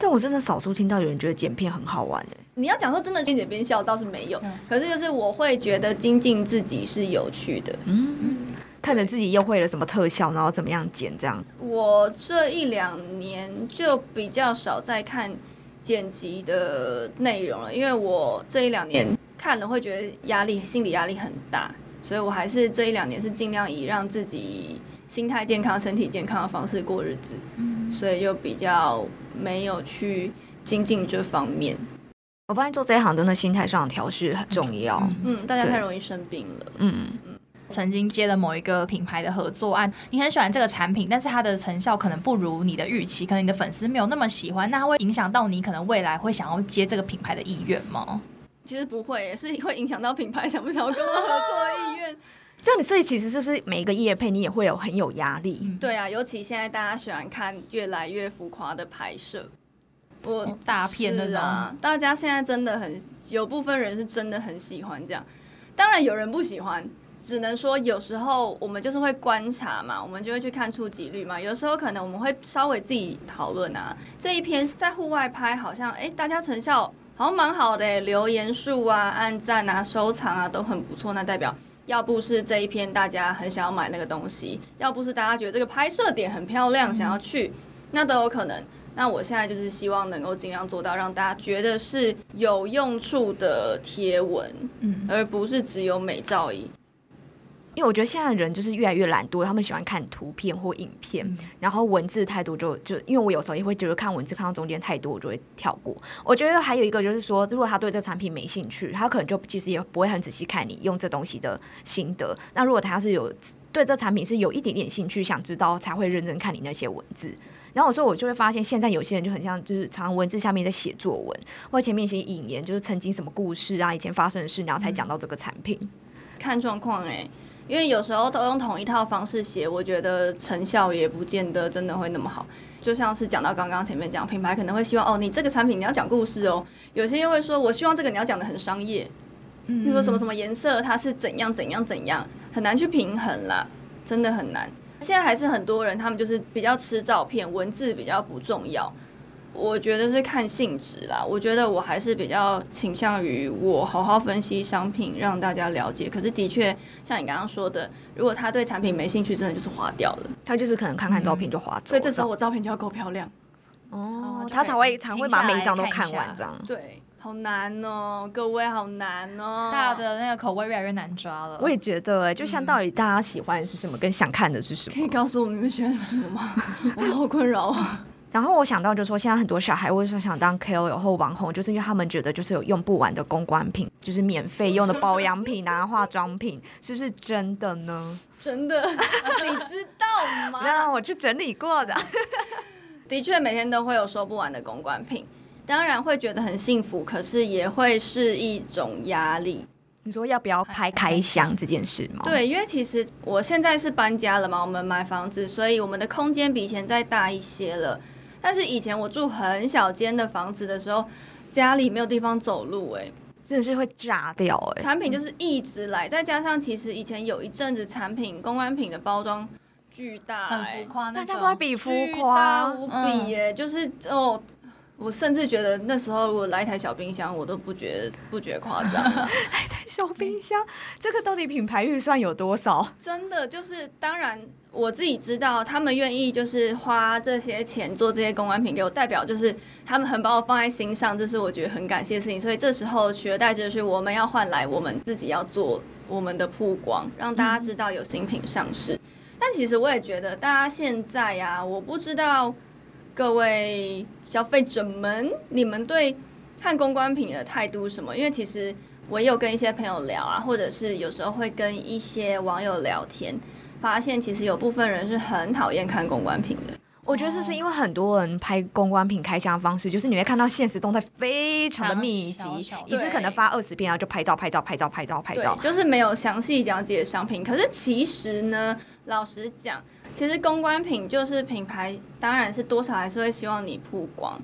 但我真的少数听到有人觉得剪片很好玩的、你要讲说真的边剪边笑倒是没有嗯，可是就是我会觉得精进自己是有趣的。嗯，看着自己又会了什么特效，然后怎么样剪这样。我这一两年就比较少在看剪辑的内容了，因为我这一两年看了会觉得压力，心理压力很大，所以我还是这一两年是尽量以让自己心态健康、身体健康的方式过日子，所以就比较没有去精进这方面。我发现做这一行真的心态上的调试很重要。嗯嗯，大家太容易生病了。嗯，曾经接了某一个品牌的合作案，你很喜欢这个产品，但是它的成效可能不如你的预期，可能你的粉丝没有那么喜欢，那它会影响到你可能未来会想要接这个品牌的意愿吗？其实不会，是会影响到品牌想不想要跟我合作的意愿。这样你所以其实是不是每一个业配你也会有很有压力？嗯对啊，尤其现在大家喜欢看越来越浮夸的拍摄，我、哦大片那是啊，大家现在真的很有部分人是真的很喜欢这样，当然有人不喜欢。只能说有时候我们就是会观察嘛，我们就会去看触及率嘛。有时候可能我们会稍微自己讨论啊，这一篇在户外拍好像哎、大家成效好像蛮好的、欸，留言数啊、按赞啊、收藏啊都很不错，那代表要不是这一篇大家很想要买那个东西，要不是大家觉得这个拍摄点很漂亮，想要去，那都有可能。那我现在就是希望能够尽量做到让大家觉得是有用处的贴文，嗯，而不是只有美照而已。因为我觉得现在人就是越来越懒惰，他们喜欢看图片或影片，然后文字太多就就，因为我有时候也会觉得看文字看到中间太多，我就会跳过。我觉得还有一个就是说，如果他对这产品没兴趣，他可能就其实也不会很仔细看你用这东西的心得。那如果他是有对这产品是有一点点兴趣，想知道才会认真看你那些文字。然后我说我就会发现，现在有些人就很像，就是常常文字下面在写作文，或前面一些引言，就是曾经什么故事啊，以前发生的事，然后才讲到这个产品。看状况哎。因为有时候都用同一套方式写，我觉得成效也不见得真的会那么好。就像是讲到刚刚前面讲，品牌可能会希望哦，你这个产品你要讲故事哦。有些又会说，我希望这个你要讲的很商业，嗯，说什么什么颜色它是怎样怎样怎样，很难去平衡啦，真的很难。现在还是很多人他们就是比较吃照片，文字比较不重要。我觉得是看性质啦。我觉得我还是比较倾向于我好好分析商品，让大家了解。可是的确，像你刚刚说的，如果他对产品没兴趣，真的就是划掉了。他就是可能看看照片就划走。所以这时候我照片就要够漂亮哦，他才会才会把每一张都看完这样。对，好难哦，各位好难哦，大家的那个口味越来越难抓了。我也觉得，就像到底大家喜欢的是什么，跟想看的是什么？可以告诉我们你们喜欢什么吗？我好困扰啊。然后我想到，就是说现在很多小孩为什么想当 KOL 或网红，就是因为他们觉得就是有用不完的公关品，就是免费用的保养品啊、化妆品，是不是真的呢？真的，你知道吗？那我去整理过的，的确每天都会有收不完的公关品，当然会觉得很幸福，可是也会是一种压力。你说要不要拍开箱这件事吗？对，因为其实我现在是搬家了嘛，我们买房子，所以我们的空间比以前再大一些了。但是以前我住很小间的房子的时候，家里没有地方走路，哎，真的是会炸掉，哎。产品就是一直来，再加上其实以前有一阵子产品公关品的包装巨大，很浮夸，大家都在比浮夸无比，耶，就是哦。我甚至觉得那时候如果来一台小冰箱，我都不觉不觉夸张。来台小冰箱，这个到底品牌预算有多少？真的就是，当然我自己知道，他们愿意就是花这些钱做这些公关品给我，代表就是他们很把我放在心上，这是我觉得很感谢的事情。所以这时候取而代之的是，我们要换来我们自己要做我们的曝光，让大家知道有新品上市。但其实我也觉得，大家现在呀，我不知道。各位消费者们，你们对看公关品的态度什么？因为其实我也有跟一些朋友聊啊，或者是有时候会跟一些网友聊天，发现其实有部分人是很讨厌看公关品的。我觉得是不是因为很多人拍公关品开箱方式，就是你会看到现实动态非常的密集，一次可能发二十遍，然后就拍照、拍照、拍照、拍照、拍照，就是没有详细讲解商品。可是其实呢，老实讲。其实公关品就是品牌，当然是多少还是会希望你曝光。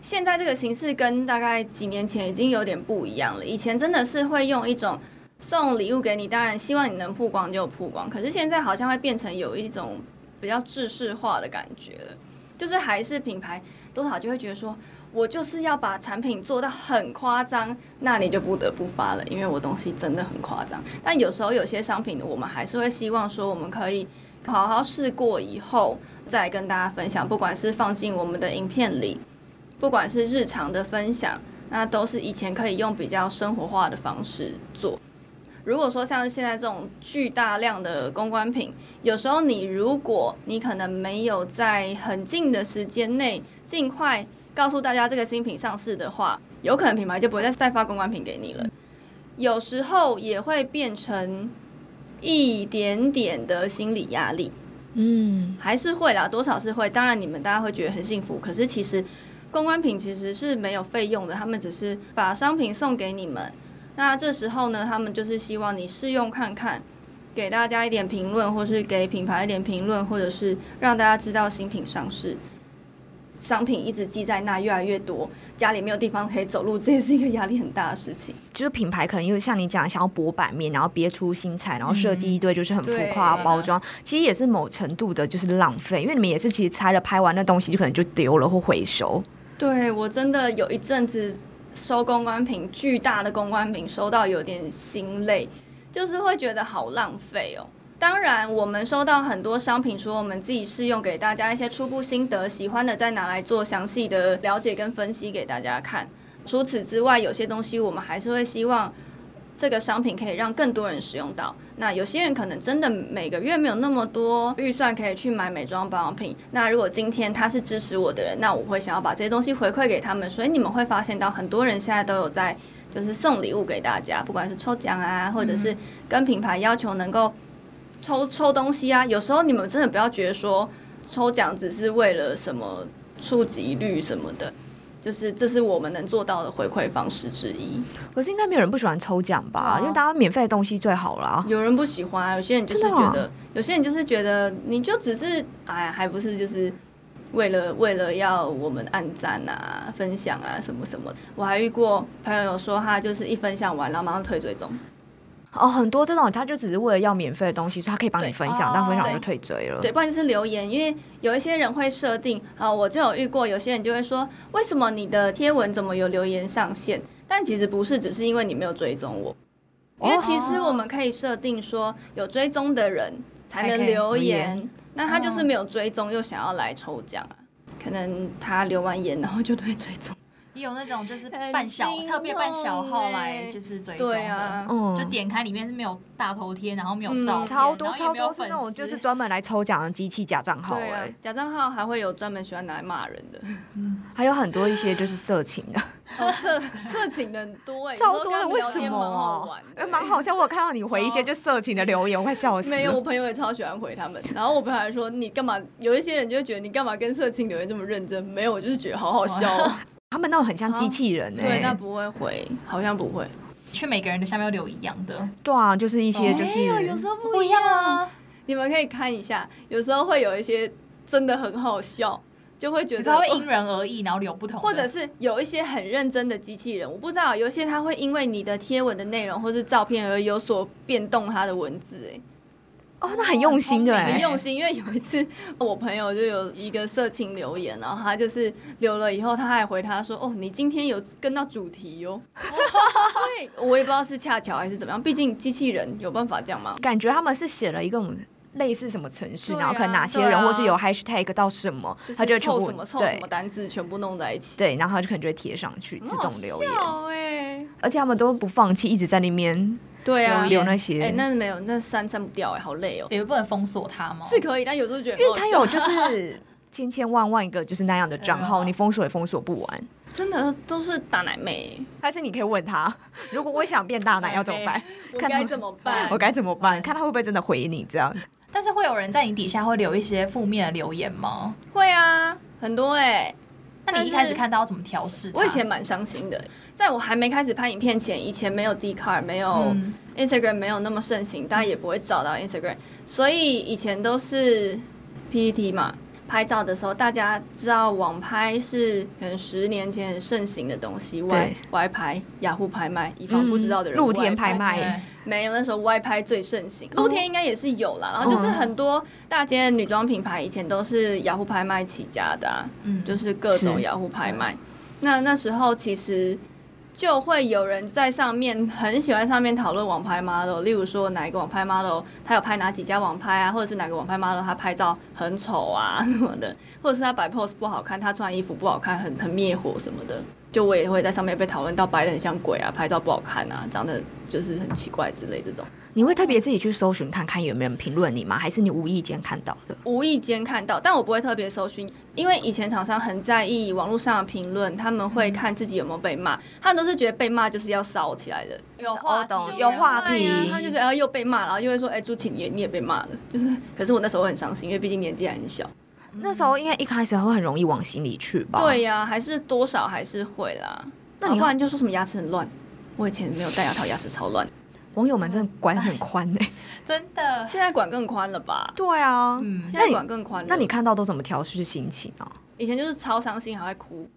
现在这个形式跟大概几年前已经有点不一样了。以前真的是会用一种送礼物给你，当然希望你能曝光就曝光。可是现在好像会变成有一种比较制式化的感觉，就是还是品牌多少就会觉得说，我就是要把产品做到很夸张，那你就不得不发了，因为我东西真的很夸张。但有时候有些商品，我们还是会希望说，我们可以。好好试过以后，再跟大家分享。不管是放进我们的影片里，不管是日常的分享，那都是以前可以用比较生活化的方式做。如果说像是现在这种巨大量的公关品，有时候你如果你可能没有在很近的时间内尽快告诉大家这个新品上市的话，有可能品牌就不会再再发公关品给你了。有时候也会变成。一点点的心理压力，嗯，还是会啦，多少是会。当然，你们大家会觉得很幸福，可是其实公关品其实是没有费用的，他们只是把商品送给你们。那这时候呢，他们就是希望你试用看看，给大家一点评论，或是给品牌一点评论，或者是让大家知道新品上市。商品一直积在那，越来越多，家里没有地方可以走路，这也是一个压力很大的事情。就是品牌可能因为像你讲，想要博版面，然后别出心裁，然后设计一堆就是很浮夸包装，其实也是某程度的就是浪费，因为你们也是其实拆了拍完那东西就可能就丢了或回收。对我真的有一阵子收公关品，巨大的公关品收到有点心累，就是会觉得好浪费哦。当然，我们收到很多商品，除了我们自己试用，给大家一些初步心得，喜欢的再拿来做详细的了解跟分析给大家看。除此之外，有些东西我们还是会希望这个商品可以让更多人使用到。那有些人可能真的每个月没有那么多预算可以去买美妆保养品。那如果今天他是支持我的人，那我会想要把这些东西回馈给他们。所以你们会发现到很多人现在都有在就是送礼物给大家，不管是抽奖啊，或者是跟品牌要求能够抽抽东西啊。有时候你们真的不要觉得说抽奖只是为了什么触及率什么的。就是这是我们能做到的回馈方式之一。可是应该没有人不喜欢抽奖吧？因为大家免费的东西最好啦。有人不喜欢，有些人就是觉得，有些人就是觉得，你就只是哎，还不是就是为了为了要我们按赞啊、分享啊什么什么。我还遇过朋友有说，他就是一分享完，然后马上退追踪。哦，很多这种他就只是为了要免费的东西，所以他可以帮你分享，但分享就退追了。对，不然就是留言，因为有一些人会设定啊，我就有遇过，有些人就会说，为什么你的贴文怎么有留言上限？但其实不是，只是因为你没有追踪我，因为其实我们可以设定说，有追踪的人才能留言，那他就是没有追踪又想要来抽奖啊，可能他留完言然后就退追踪。也有那种就是办小特别办小号来就是追踪的，就点开里面是没有大头贴，然后没有照片，超多超多是那种就是专门来抽奖的机器假账号，哎，假账号还会有专门喜欢拿来骂人的，还有很多一些就是色情的，色色情的多哎，超多的为什么？哎，蛮好像我有看到你回一些就色情的留言，我快笑死。没有，我朋友也超喜欢回他们，然后我朋友还说你干嘛？有一些人就会觉得你干嘛跟色情留言这么认真？没有，我就是觉得好好笑。他们那种很像机器人对，那不会回，好像不会。却每个人的下面留一样的，对啊，就是一些就是有时候不一样啊。你们可以看一下，有时候会有一些真的很好笑，就会觉得会因人而异，然后留不同。或者是有一些很认真的机器人，我不知道，有些他会因为你的贴文的内容或是照片而有所变动他的文字，哎。哦，那很用心的，很用心。因为有一次，我朋友就有一个色情留言，然后他就是留了以后，他还回他说：“哦，你今天有跟到主题哟。”对，我也不知道是恰巧还是怎么样，毕竟机器人有办法这样吗？感觉他们是写了一个类似什么城市，然后可能哪些人或是有 hashtag 到什么，他就凑什么凑什么单字全部弄在一起，对，然后他就可能就会贴上去自动留言。而且他们都不放弃，一直在那边。对啊，留那些，哎，那没有，那删删不掉，哎，好累哦。也不能封锁他吗？是可以，但有时候觉得，因为他有就是 千千万万个就是那样的账号，你封锁也封锁不完。真的都是大奶妹，还是你可以问他，如果我想变大奶要怎么办？我该怎么办？我该怎么办？看他会不会真的回你这样。但是会有人在你底下会留一些负面的留言吗？会啊，很多哎。那你一开始看到要怎么调试？我以前蛮伤心的，在我还没开始拍影片前，以前没有 D card，没有 Instagram，没有那么盛行，大家也不会找到 Instagram，所以以前都是 PPT 嘛。拍照的时候，大家知道网拍是可能十年前很盛行的东西，外外拍、雅虎拍卖，以防不知道的人，露天拍。卖。没有，那时候外拍最盛行，露天应该也是有啦。然后就是很多大街的女装品牌以前都是雅虎拍卖起家的，嗯，就是各种雅虎拍卖。那那时候其实。就会有人在上面很喜欢上面讨论网拍 model，例如说哪一个网拍 model 他有拍哪几家网拍啊，或者是哪个网拍 model 他拍照很丑啊什么的，或者是他摆 pose 不好看，他穿衣服不好看，很很灭火什么的。就我也会在上面被讨论到白的很像鬼啊，拍照不好看啊，长得就是很奇怪之类这种。你会特别自己去搜寻看看有没有人评论你吗？还是你无意间看到的？无意间看到，但我不会特别搜寻，因为以前厂商很在意网络上的评论，他们会看自己有没有被骂，他们都是觉得被骂就是要烧起来的，有话题，有话题，他就是然后又被骂，然后又会说，哎，朱晴你你也被骂了，就是，可是我那时候很伤心，因为毕竟年纪还很小，那时候应该一开始会很容易往心里去吧？对呀，还是多少还是会啦。那你不然就说什么牙齿很乱，我以前没有戴牙套，牙齿超乱。网友们真的管很宽呢，真的，现在管更宽了吧？对啊，嗯，现在管更宽了。那你看到都怎么调试心情啊？以前就是超伤心，还会哭。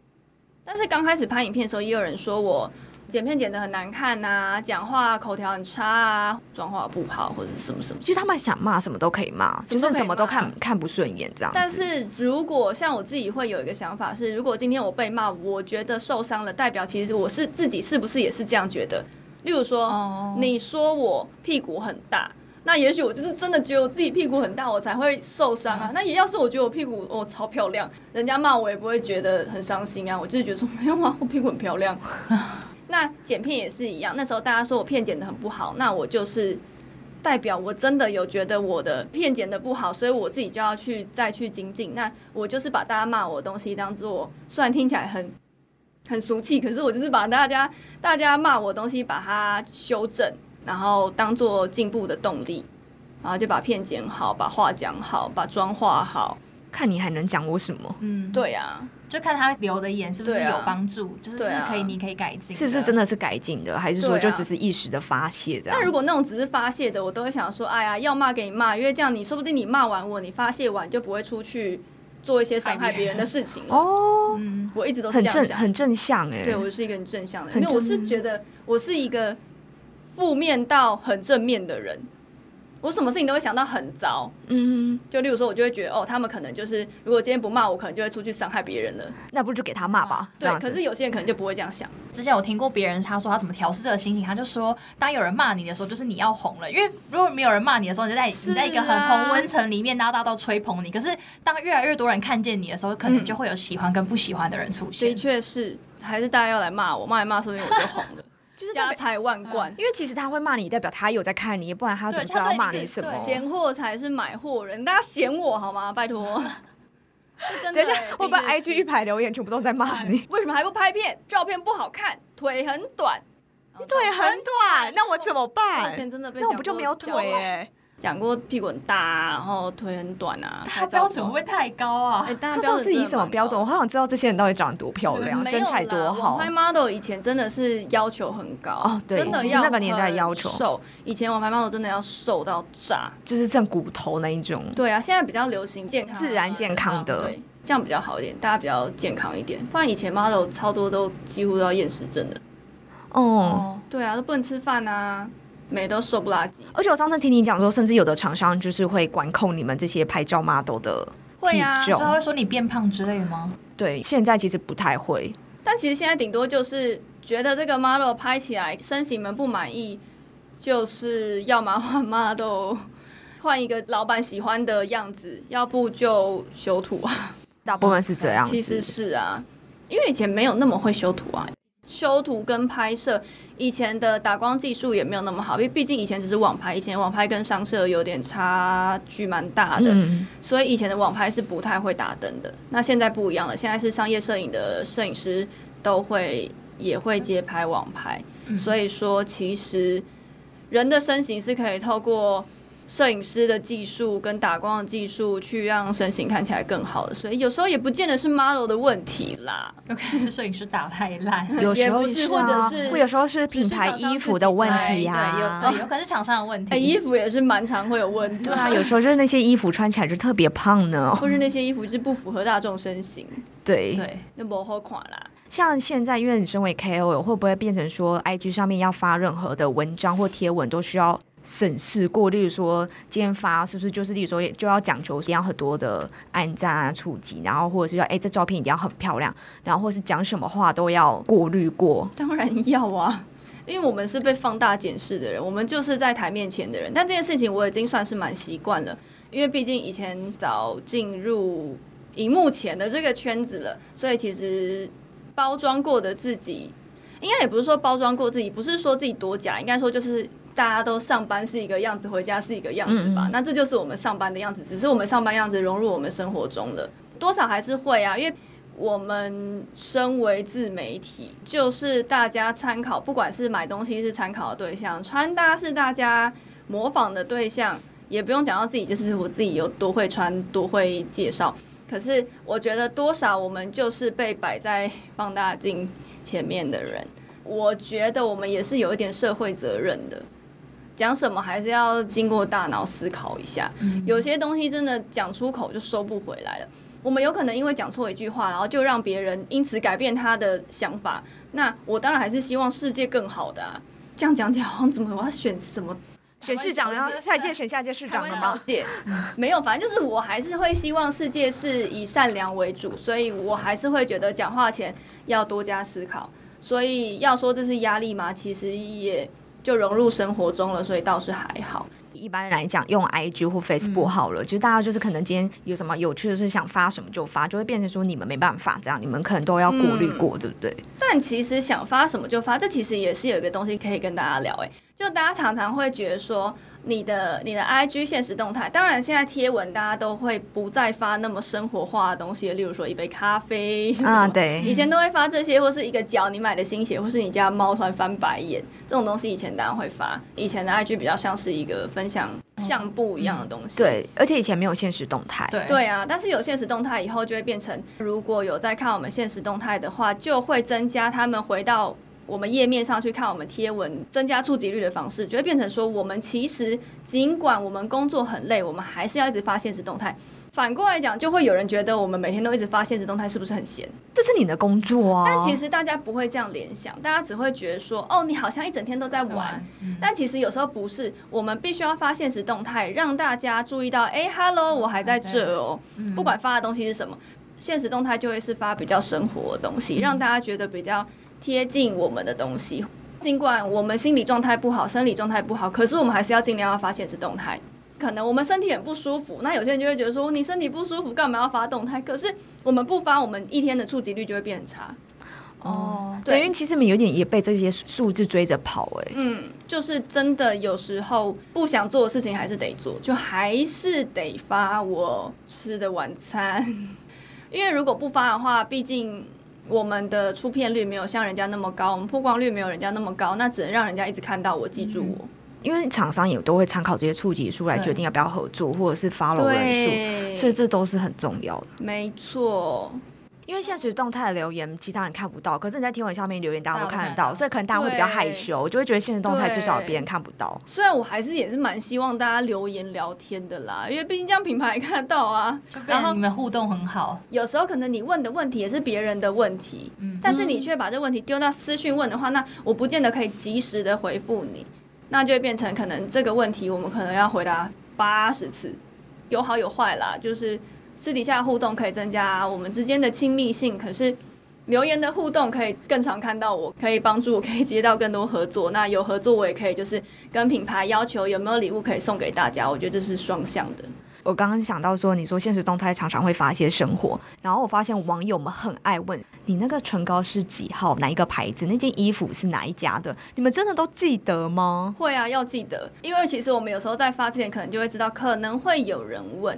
但是刚开始拍影片的时候，也有人说我剪片剪得很难看呐，讲话口条很差啊，妆化不好或者是什么什么。其实他们想骂什么都可以骂，就是什么都看看不顺眼这样。但是如果像我自己会有一个想法是，如果今天我被骂，我觉得受伤了，代表其实我是自己是不是也是这样觉得？例如说，你说我屁股很大，那也许我就是真的觉得我自己屁股很大，我才会受伤啊。那也要是我觉得我屁股哦超漂亮，人家骂我也不会觉得很伤心啊。我就是觉得说 没有啊，我屁股很漂亮。那剪片也是一样，那时候大家说我片剪的很不好，那我就是代表我真的有觉得我的片剪的不好，所以我自己就要去再去精进。那我就是把大家骂我的东西当做，虽然听起来很很俗气，可是我就是把大家大家骂我的东西把它修正，然后当做进步的动力，然后就把片剪好，把话讲好，把妆化好。看你还能讲我什么？嗯，对啊，就看他留的言是不是有帮助，就是可以，你可以改进，是不是真？的是改进的，还是说就只是一时的发泄这样？但如果那种只是发泄的，我都会想说，哎呀，要骂给你骂，因为这样你说不定你骂完我，你发泄完就不会出去做一些伤害别人的事情了。哦，嗯，我一直都是很这样想。正很正向哎，对我是一个很正向的人，很因为我是觉得我是一个负面到很正面的人，我什么事情都会想到很糟。嗯，就例如说，我就会觉得哦，他们可能就是如果今天不骂我，可能就会出去伤害别人了。那不如就给他骂吧，这对，可是有些人可能就不会这样想。之前我听过别人他说他怎么调试这个心情，他就说，当有人骂你的时候，就是你要红了，因为如果没有人骂你的时候，你就在啊你在一个很同温层里面，大家大家都吹捧你。可是当越来越多人看见你的时候，可能就会有喜欢跟不喜欢的人出现的。确是，还是大家要来骂我，骂一骂，说不定我就红了，就是家财万贯。因为其实他会骂你，代表他有在看你，不然他怎么知道骂你什么？对闲货才是买货人，大家嫌我好吗？拜托，真的等一下欸。，我把 IG 一排留言全部都在骂你，为什么还不拍片？照片不好看，腿很短，你腿很短，那我怎么我办以？前真的被那我不就没有腿哎？讲过屁股很大啊，然后腿很短啊，他标准会不会太高啊哎，？大家他标到底是以什么标准？我好想知道这些人到底长得多漂亮，身材多好网。拍 model 以前真的是要求很高哦对真的实那个年代要求瘦。以前网拍 model 真的要瘦到炸。就是像骨头那一种。对啊，现在比较流行健康自然健康的对，这样比较好一点，大家比较健康一点。不然以前 model 超多都几乎都要厌食症的。哦，哦，对啊，都不能吃饭啊，每都瘦不拉几。而且我上次听你讲说，甚至有的厂商就是会管控你们这些拍照 model 的会啊他会说你变胖之类的吗？对，现在其实不太会。但其实现在顶多就是觉得这个 model 拍起来身形们不满意，就是要么换 model，换一个老板喜欢的样子，要不就修图啊。大部分是这样子。其实是啊，因为以前没有那么会修图啊，修图跟拍摄以前的打光技术也没有那么好，因为毕竟以前只是网拍，以前网拍跟商摄有点差距蛮大的，嗯，所以以前的网拍是不太会打灯的。那现在不一样了，现在是商业摄影的摄影师都会也会接拍网拍，嗯所以说其实人的身形是可以透过。摄影师的技术跟打光的技术，去让身形看起来更好的，所以有时候也不见得是 model 的问题啦。有可能是摄影师打太烂。有时候是啊或者是会有时候是品牌衣服的问题呀、对，有对，有可能是厂商的问题。哎、衣服也是蛮常会有问题，对啊，有时候就是那些衣服穿起来就特别胖呢。或是那些衣服就是不符合大众身形，对，对，那不好看啦。像现在，因为你身为 KOL，会不会变成说，IG 上面要发任何的文章或贴文都需要审视过？例如说，今天发是不是就是，例如说就要讲求一定要很多的按赞啊、触及，然后或者是说，哎，这照片一定要很漂亮，然后或是讲什么话都要过滤过。当然要啊，因为我们是被放大检视的人，我们就是在台面前的人。但这件事情我已经算是蛮习惯了，因为毕竟以前早进入荧幕前的这个圈子了，所以其实包装过的自己，应该也不是说包装过自己，不是说自己多假，应该说就是。大家都上班是一个样子，回家是一个样子吧。嗯嗯那这就是我们上班的样子，只是我们上班样子融入我们生活中了，多少还是会啊，因为我们身为自媒体，就是大家参考，不管是买东西是参考的对象，穿搭是大家模仿的对象，也不用讲到自己，就是我自己有多会穿，多会介绍。可是我觉得多少我们就是被摆在放大镜前面的人，我觉得我们也是有一点社会责任的。讲什么还是要经过大脑思考一下，有些东西真的讲出口就收不回来了。我们有可能因为讲错一句话，然后就让别人因此改变他的想法。那我当然还是希望世界更好的啊。这样讲起来好像怎么我要选什么选市长，然后下一届选下届市长了吗？姐？没有，反正就是我还是会希望世界是以善良为主，所以我还是会觉得讲话前要多加思考。所以要说这是压力吗？其实也就融入生活中了，所以倒是还好。一般来讲，用 IG 或 Facebook 好了，就是大家就是可能今天有什么有趣的事想发什么就发，就会变成说你们没办法这样，你们可能都要过滤过，对不对？但其实想发什么就发，这其实也是有一个东西可以跟大家聊。哎，就大家常常会觉得说。你的你的 IG 现实动态，当然现在贴文大家都会不再发那么生活化的东西，例如说一杯咖啡啊，对，以前都会发这些，或是一个脚你买的新鞋，或是你家猫突然翻白眼，这种东西以前当然会发。以前的 IG 比较像是一个分享相簿一样的东西，对，而且以前没有现实动态，对对啊，但是有现实动态以后就会变成，如果有在看我们现实动态的话，就会增加他们回到。我们页面上去看我们贴文增加触及率的方式，就会变成说，我们其实尽管我们工作很累，我们还是要一直发现实动态。反过来讲，就会有人觉得我们每天都一直发现实动态，是不是很闲？这是你的工作啊。但其实大家不会这样联想，大家只会觉得说，哦，你好像一整天都在玩。但其实有时候不是，我们必须要发现实动态，让大家注意到，哎，Hello，我还在这哦。不管发的东西是什么，现实动态就会是发比较生活的东西，让大家觉得比较。贴近我们的东西，尽管我们心理状态不好，生理状态不好，可是我们还是要尽量要发现实动态。可能我们身体很不舒服，那有些人就会觉得说，你身体不舒服，干嘛要发动态？可是我们不发，我们一天的触及率就会变很差。哦，对，因为其实你们有点也被这些数字追着跑，哎，嗯，就是真的有时候不想做的事情还是得做，就还是得发我吃的晚餐，因为如果不发的话，毕竟。我们的出片率没有像人家那么高，我们曝光率没有人家那么高，那只能让人家一直看到我，记住我。因为厂商也都会参考这些触及数来决定要不要合作，或者是 follow 人数，所以这都是很重要的。没错。因为现实动态的留言其他人看不到，可是你在天文下面留言大家都看得到，所以可能大家会比较害羞，就会觉得现实动态至少别人看不到。虽然我还是也是蛮希望大家留言聊天的啦，因为毕竟这样品牌看得到啊，然后你们互动很好。有时候可能你问的问题也是别人的问题，但是你却把这问题丢到私讯问的话，那我不见得可以及时的回复你，那就会变成可能这个问题我们可能要回答八十次，有好有坏啦，就是。私底下互动可以增加我们之间的亲密性，可是留言的互动可以更常看到，我可以帮助我可以接到更多合作。那有合作我也可以就是跟品牌要求有没有礼物可以送给大家，我觉得这是双向的。我刚刚想到说，你说现实动态常常会发一些生活，然后我发现网友们很爱问你那个唇膏是几号，哪一个牌子，那件衣服是哪一家的，你们真的都记得吗？会啊，要记得，因为其实我们有时候在发之前可能就会知道，可能会有人问。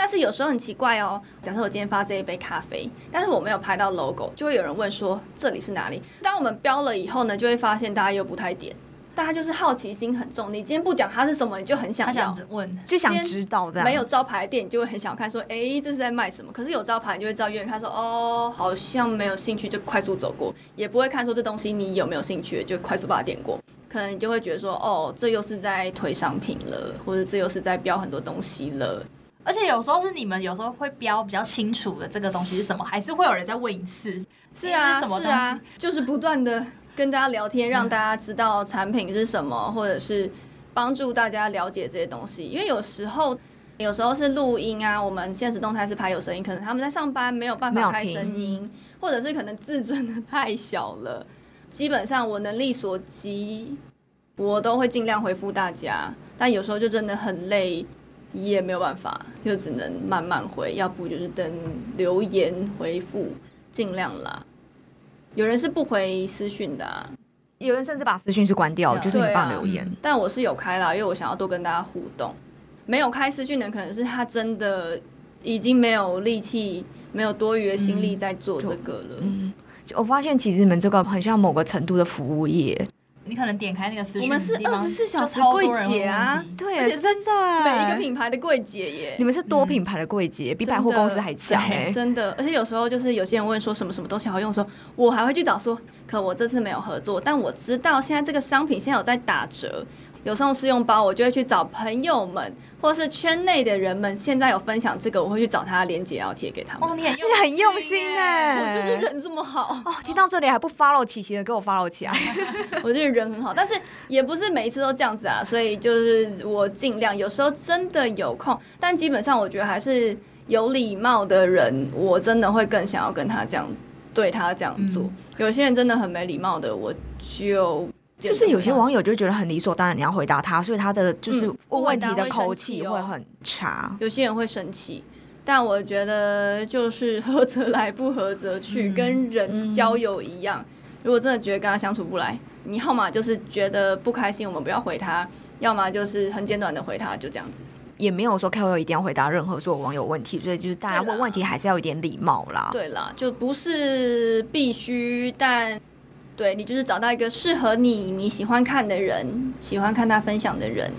但是有时候很奇怪哦，假设我今天发这一杯咖啡，但是我没有拍到 logo，就会有人问说这里是哪里？当我们标了以后呢，就会发现大家又不太点，大家就是好奇心很重。你今天不讲它是什么，你就很想要问，就想知道这样。没有招牌的店，你就会很想看，说哎，这是在卖什么？可是有招牌，你就会知道，远远看说哦，好像没有兴趣，就快速走过，也不会看说这东西你有没有兴趣，就快速把它点过。可能你就会觉得说哦，这又是在推商品了，或者这又是在标很多东西了。而且有时候是你们有时候会标比较清楚的这个东西是什么，还是会有人再问一次？是啊，是啊，就是不断的跟大家聊天，让大家知道产品是什么，或者是帮助大家了解这些东西。因为有时候有时候是录音啊，我们现实动态是拍有声音，可能他们在上班没有办法开声音，或者是可能自尊的太小了。基本上我能力所及，我都会尽量回复大家，但有时候就真的很累。也没有办法，就只能慢慢回，要不就是等留言回复，尽量啦。有人是不回私讯的，有人甚至把私讯是关掉，就是你放留言。但我是有开啦，因为我想要多跟大家互动。没有开私讯的，可能是他真的已经没有力气，没有多余的心力在做这个了。嗯，我发现其实你们这个很像某个程度的服务业。你可能点开那个私讯，我们是二十四小时柜姐啊，对，而且真的每一个品牌的柜姐耶，你们是多品牌的柜姐，比百货公司还强哎，真的。而且有时候就是有些人问说什么什么东西好用，说我还会去找说，可我这次没有合作，但我知道现在这个商品现在有在打折。有送试用包，我就会去找朋友们，或是圈内的人们，现在有分享这个，我会去找他的链接，要贴给他们。哦，你很很用心哎，我就是人这么好 哦。听到这里还不 follow 琪琪的，给我 follow 起来。我觉得人很好，但是也不是每一次都这样子啊，所以就是我尽量，有时候真的有空，但基本上我觉得还是有礼貌的人，我真的会更想要跟他这样对他这样做。有些人真的很没礼貌的，我就。是不是有些网友就觉得很理所当然你要回答他，所以他的就是嗯问问题的口气会很差？有些人会生气，但我觉得就是合则来，不合则去，嗯跟人交友一样。如果真的觉得跟他相处不来，你要么就是觉得不开心，我们不要回他；要么就是很简短的回他，就这样子。也没有说 KOL 一定要回答任何所有网友问题，所以就是大家问问题还是要有点礼貌啦。对啦，就不是必须，但对你就是找到一个适合你、你喜欢看的人，喜欢看他分享的人，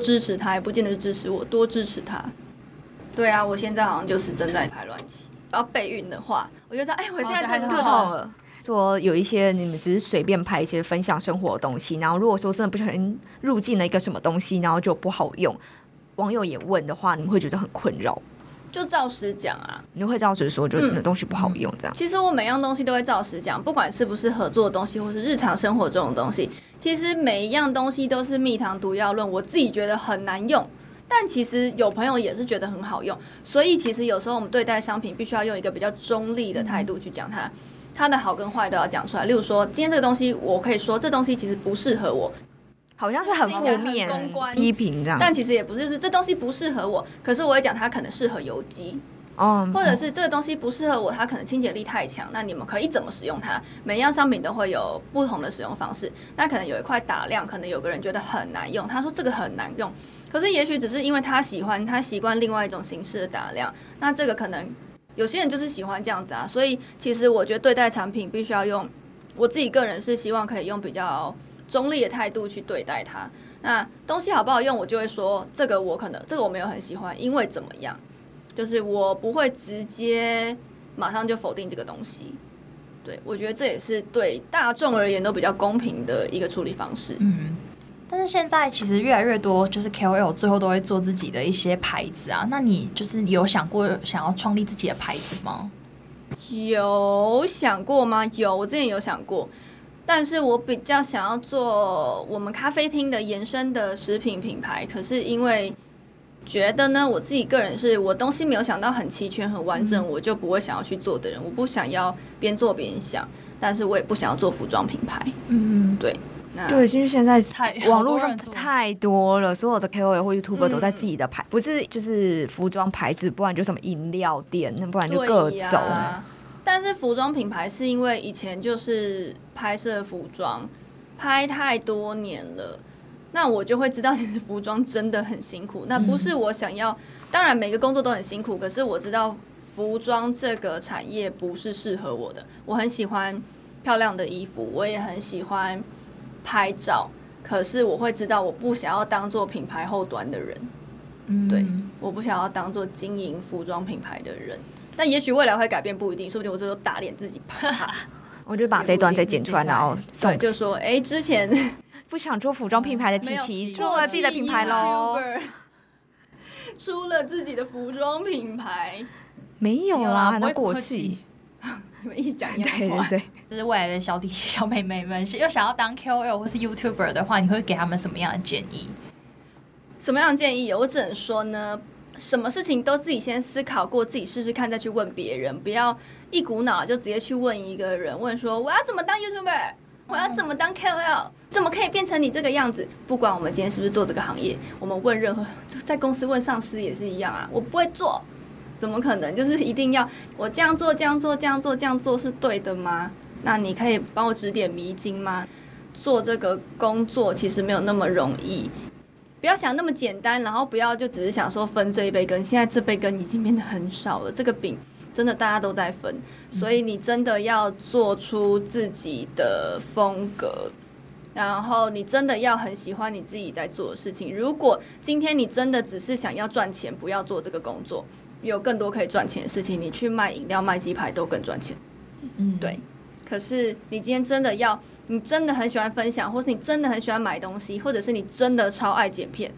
支持他，也不见得是支持我，多支持他。对啊，我现在好像就是正在排卵期，要备孕的话，我就知道，哎，我现在哦这还是肚子很好痛了。说有一些你们只是随便拍一些分享生活的东西，然后如果说真的不小心入境了一个什么东西，然后就不好用，网友也问的话，你们会觉得很困扰，就照实讲啊。你会照实说，就你的东西不好用这样。其实我每样东西都会照实讲，不管是不是合作的东西，或是日常生活中的东西，其实每一样东西都是蜜糖毒药论。我自己觉得很难用，但其实有朋友也是觉得很好用。所以其实有时候我们对待商品，必须要用一个比较中立的态度去讲它，它的好跟坏都要讲出来。例如说，今天这个东西，我可以说这东西其实不适合我，好像是很负面公关批评这样，但其实也不是，就是这东西不适合我，可是我会讲它可能适合油肌。哦，或者是这个东西不适合我，它可能清洁力太强，那你们可以怎么使用它？每一样商品都会有不同的使用方式。那可能有一块打亮，可能有个人觉得很难用，他说这个很难用，可是也许只是因为他喜欢，他习惯另外一种形式的打亮，那这个可能有些人就是喜欢这样子啊。所以其实我觉得对待产品必须要用，我自己个人是希望可以用比较中立的态度去对待它。那东西好不好用，我就会说这个我可能这个我没有很喜欢，因为怎么样。就是我不会直接马上就否定这个东西。对，我觉得这也是对大众而言都比较公平的一个处理方式。嗯，但是现在其实越来越多，就是 KOL 最后都会做自己的一些牌子啊。那你就是有想过想要创立自己的牌子吗？有想过吗？有，我之前有想过，但是我比较想要做我们咖啡厅的延伸的食品品牌，可是因为觉得呢，我自己个人是我东西没有想到很齐全、很完整，我就不会想要去做的人。我不想要边做边想，但是我也不想要做服装品牌。嗯，那对，因为现在太网络上太多了，所有的 KOL 或 YouTuber 嗯都在自己的牌，不是就是服装牌子，不然就什么饮料店，那不然就各种。但是服装品牌是因为以前就是拍摄服装，拍太多年了，那我就会知道其实服装真的很辛苦。那不是我想要，当然每个工作都很辛苦，可是我知道服装这个产业不是适合我的。我很喜欢漂亮的衣服，我也很喜欢拍照，可是我会知道我不想要当做品牌后端的人。嗯对我不想要当做经营服装品牌的人，但也许未来会改变，不一定，说不定我这时候打脸自己吧，我就把这段再剪出来，然后送对，就说哎、之前 不想做服装品牌的琪琪出了自己的品牌喽。出了自己的服装品牌，没有啦，不会那过客气气。你们一起讲一对样对。对，就是未来的小弟弟、小妹妹们，又想要当 KOL 或是 YouTuber 的话，你会给他们什么样的建议？什么样的建议？我只能说呢，什么事情都自己先思考过，自己试试看，再去问别人，不要一股脑就直接去问一个人，问说我要怎么当 YouTuber，我要怎么当 KOL，怎么可以变成你这个样子？不管我们今天是不是做这个行业，我们问任何就在公司问上司也是一样啊，我不会做。怎么可能？就是一定要我这样做、这样做、这样做、这样做是对的吗？那你可以帮我指点迷津吗？做这个工作其实没有那么容易，不要想那么简单，然后不要就只是想说分这一杯羹。现在这杯羹已经变得很少了，这个饼真的大家都在分，所以你真的要做出自己的风格。然后你真的要很喜欢你自己在做的事情。如果今天你真的只是想要赚钱，不要做这个工作，有更多可以赚钱的事情，你去卖饮料、卖鸡排都更赚钱。嗯，对可是你今天真的要，你真的很喜欢分享，或是你真的很喜欢买东西，或者是你真的超爱剪片，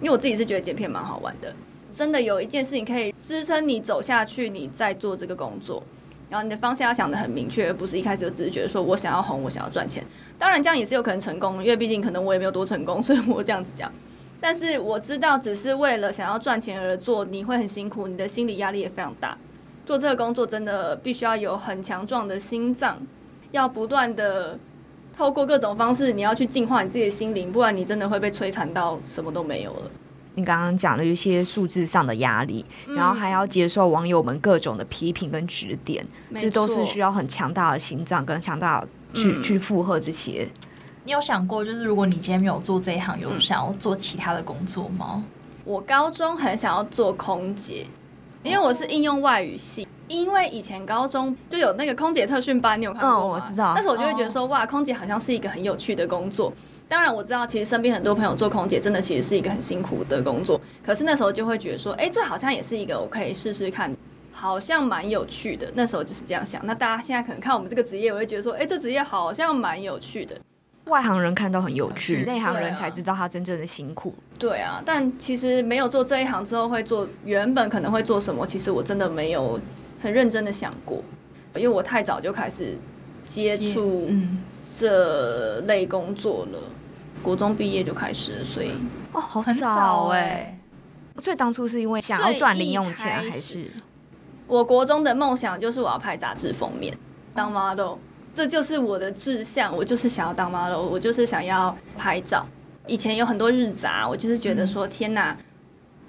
因为我自己是觉得剪片蛮好玩的。真的有一件事情可以支撑你走下去，你在做这个工作，然后你的方向要想得很明确，而不是一开始就只是觉得说我想要红，我想要赚钱。当然这样也是有可能成功，因为毕竟可能我也没有多成功，所以我这样子讲。但是我知道，只是为了想要赚钱而做，你会很辛苦，你的心理压力也非常大。做这个工作真的必须要有很强壮的心脏，要不断的透过各种方式，你要去净化你自己的心灵，不然你真的会被摧残到什么都没有了。你刚刚讲的一些数字上的压力，然后还要接受网友们各种的批评跟指点，这都是需要很强大的心脏跟强大的去、嗯去负荷这些。你有想过，就是如果你今天没有做这一行，有想要做其他的工作吗？我高中很想要做空姐，因为我是应用外语系。因为以前高中就有那个空姐特训班，你有看过吗？嗯我知道但是我就会觉得说，哇，空姐好像是一个很有趣的工作。当然我知道，其实身边很多朋友做空姐，真的其实是一个很辛苦的工作。可是那时候就会觉得说，哎、这好像也是一个我可以试试看，好像蛮有趣的。那时候就是这样想。那大家现在可能看我们这个职业，我会觉得说，哎、这职业好像蛮有趣的。外行人看到很有趣，是内行人才知道他真正的辛苦。对啊，但其实没有做这一行之后会做，原本可能会做什么，其实我真的没有很认真的想过，因为我太早就开始接触嗯，这类工作了，国中毕业就开始了，所以哦，好很早早哎、哎、所以当初是因为想要赚零用钱，还是？我国中的梦想就是我要拍杂志封面，当 model，这就是我的志向，我就是想要当 model，我就是想要拍照。以前有很多日杂，我就是觉得说，天哪，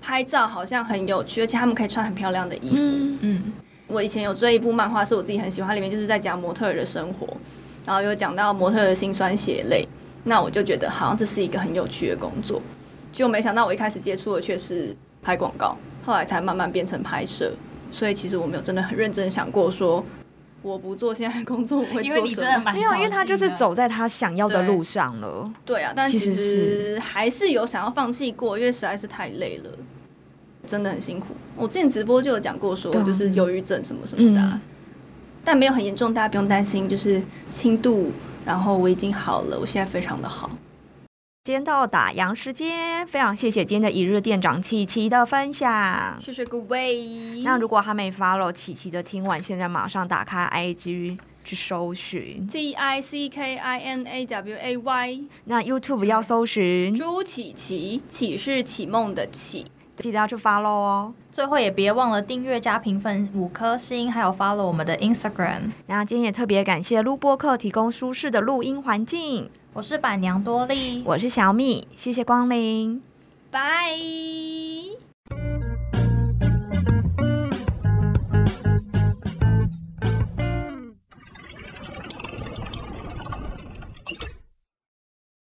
拍照好像很有趣，而且他们可以穿很漂亮的衣服。嗯。嗯，我以前有追一部漫画，是我自己很喜欢，里面就是在讲模特儿的生活，然后有讲到模特儿的辛酸血泪，那我就觉得好像这是一个很有趣的工作，就没想到我一开始接触的却是拍广告，后来才慢慢变成拍摄，所以其实我没有真的很认真想过说，我不做现在的工作我会因为做什么。你真的蛮没有，因为他就是走在他想要的路上了。对啊，但其实还是有想要放弃过，因为实在是太累了，真的很辛苦。我之前直播就有讲过说，就是忧郁症什么什么的啊、嗯但没有很严重，大家不用担心，就是轻度。然后我已经好了，我现在非常的好。今天到打烊时间，非常谢谢今天的一日店长琪琪的分享。谢谢各位。那如果还没 follow 琪琪的，听完现在马上打开 IG 去搜寻。T I C K I N A W A Y 那 YouTube 要搜寻，朱琪琪，启是启梦的启。记得要去 follow 哦。最后也别忘了订阅加评分五颗星，还有 follow 我们的 Instagram。那今天也特别感谢录播客提供舒适的录音环境。我是板娘多莉，我是小米，谢谢光临。拜。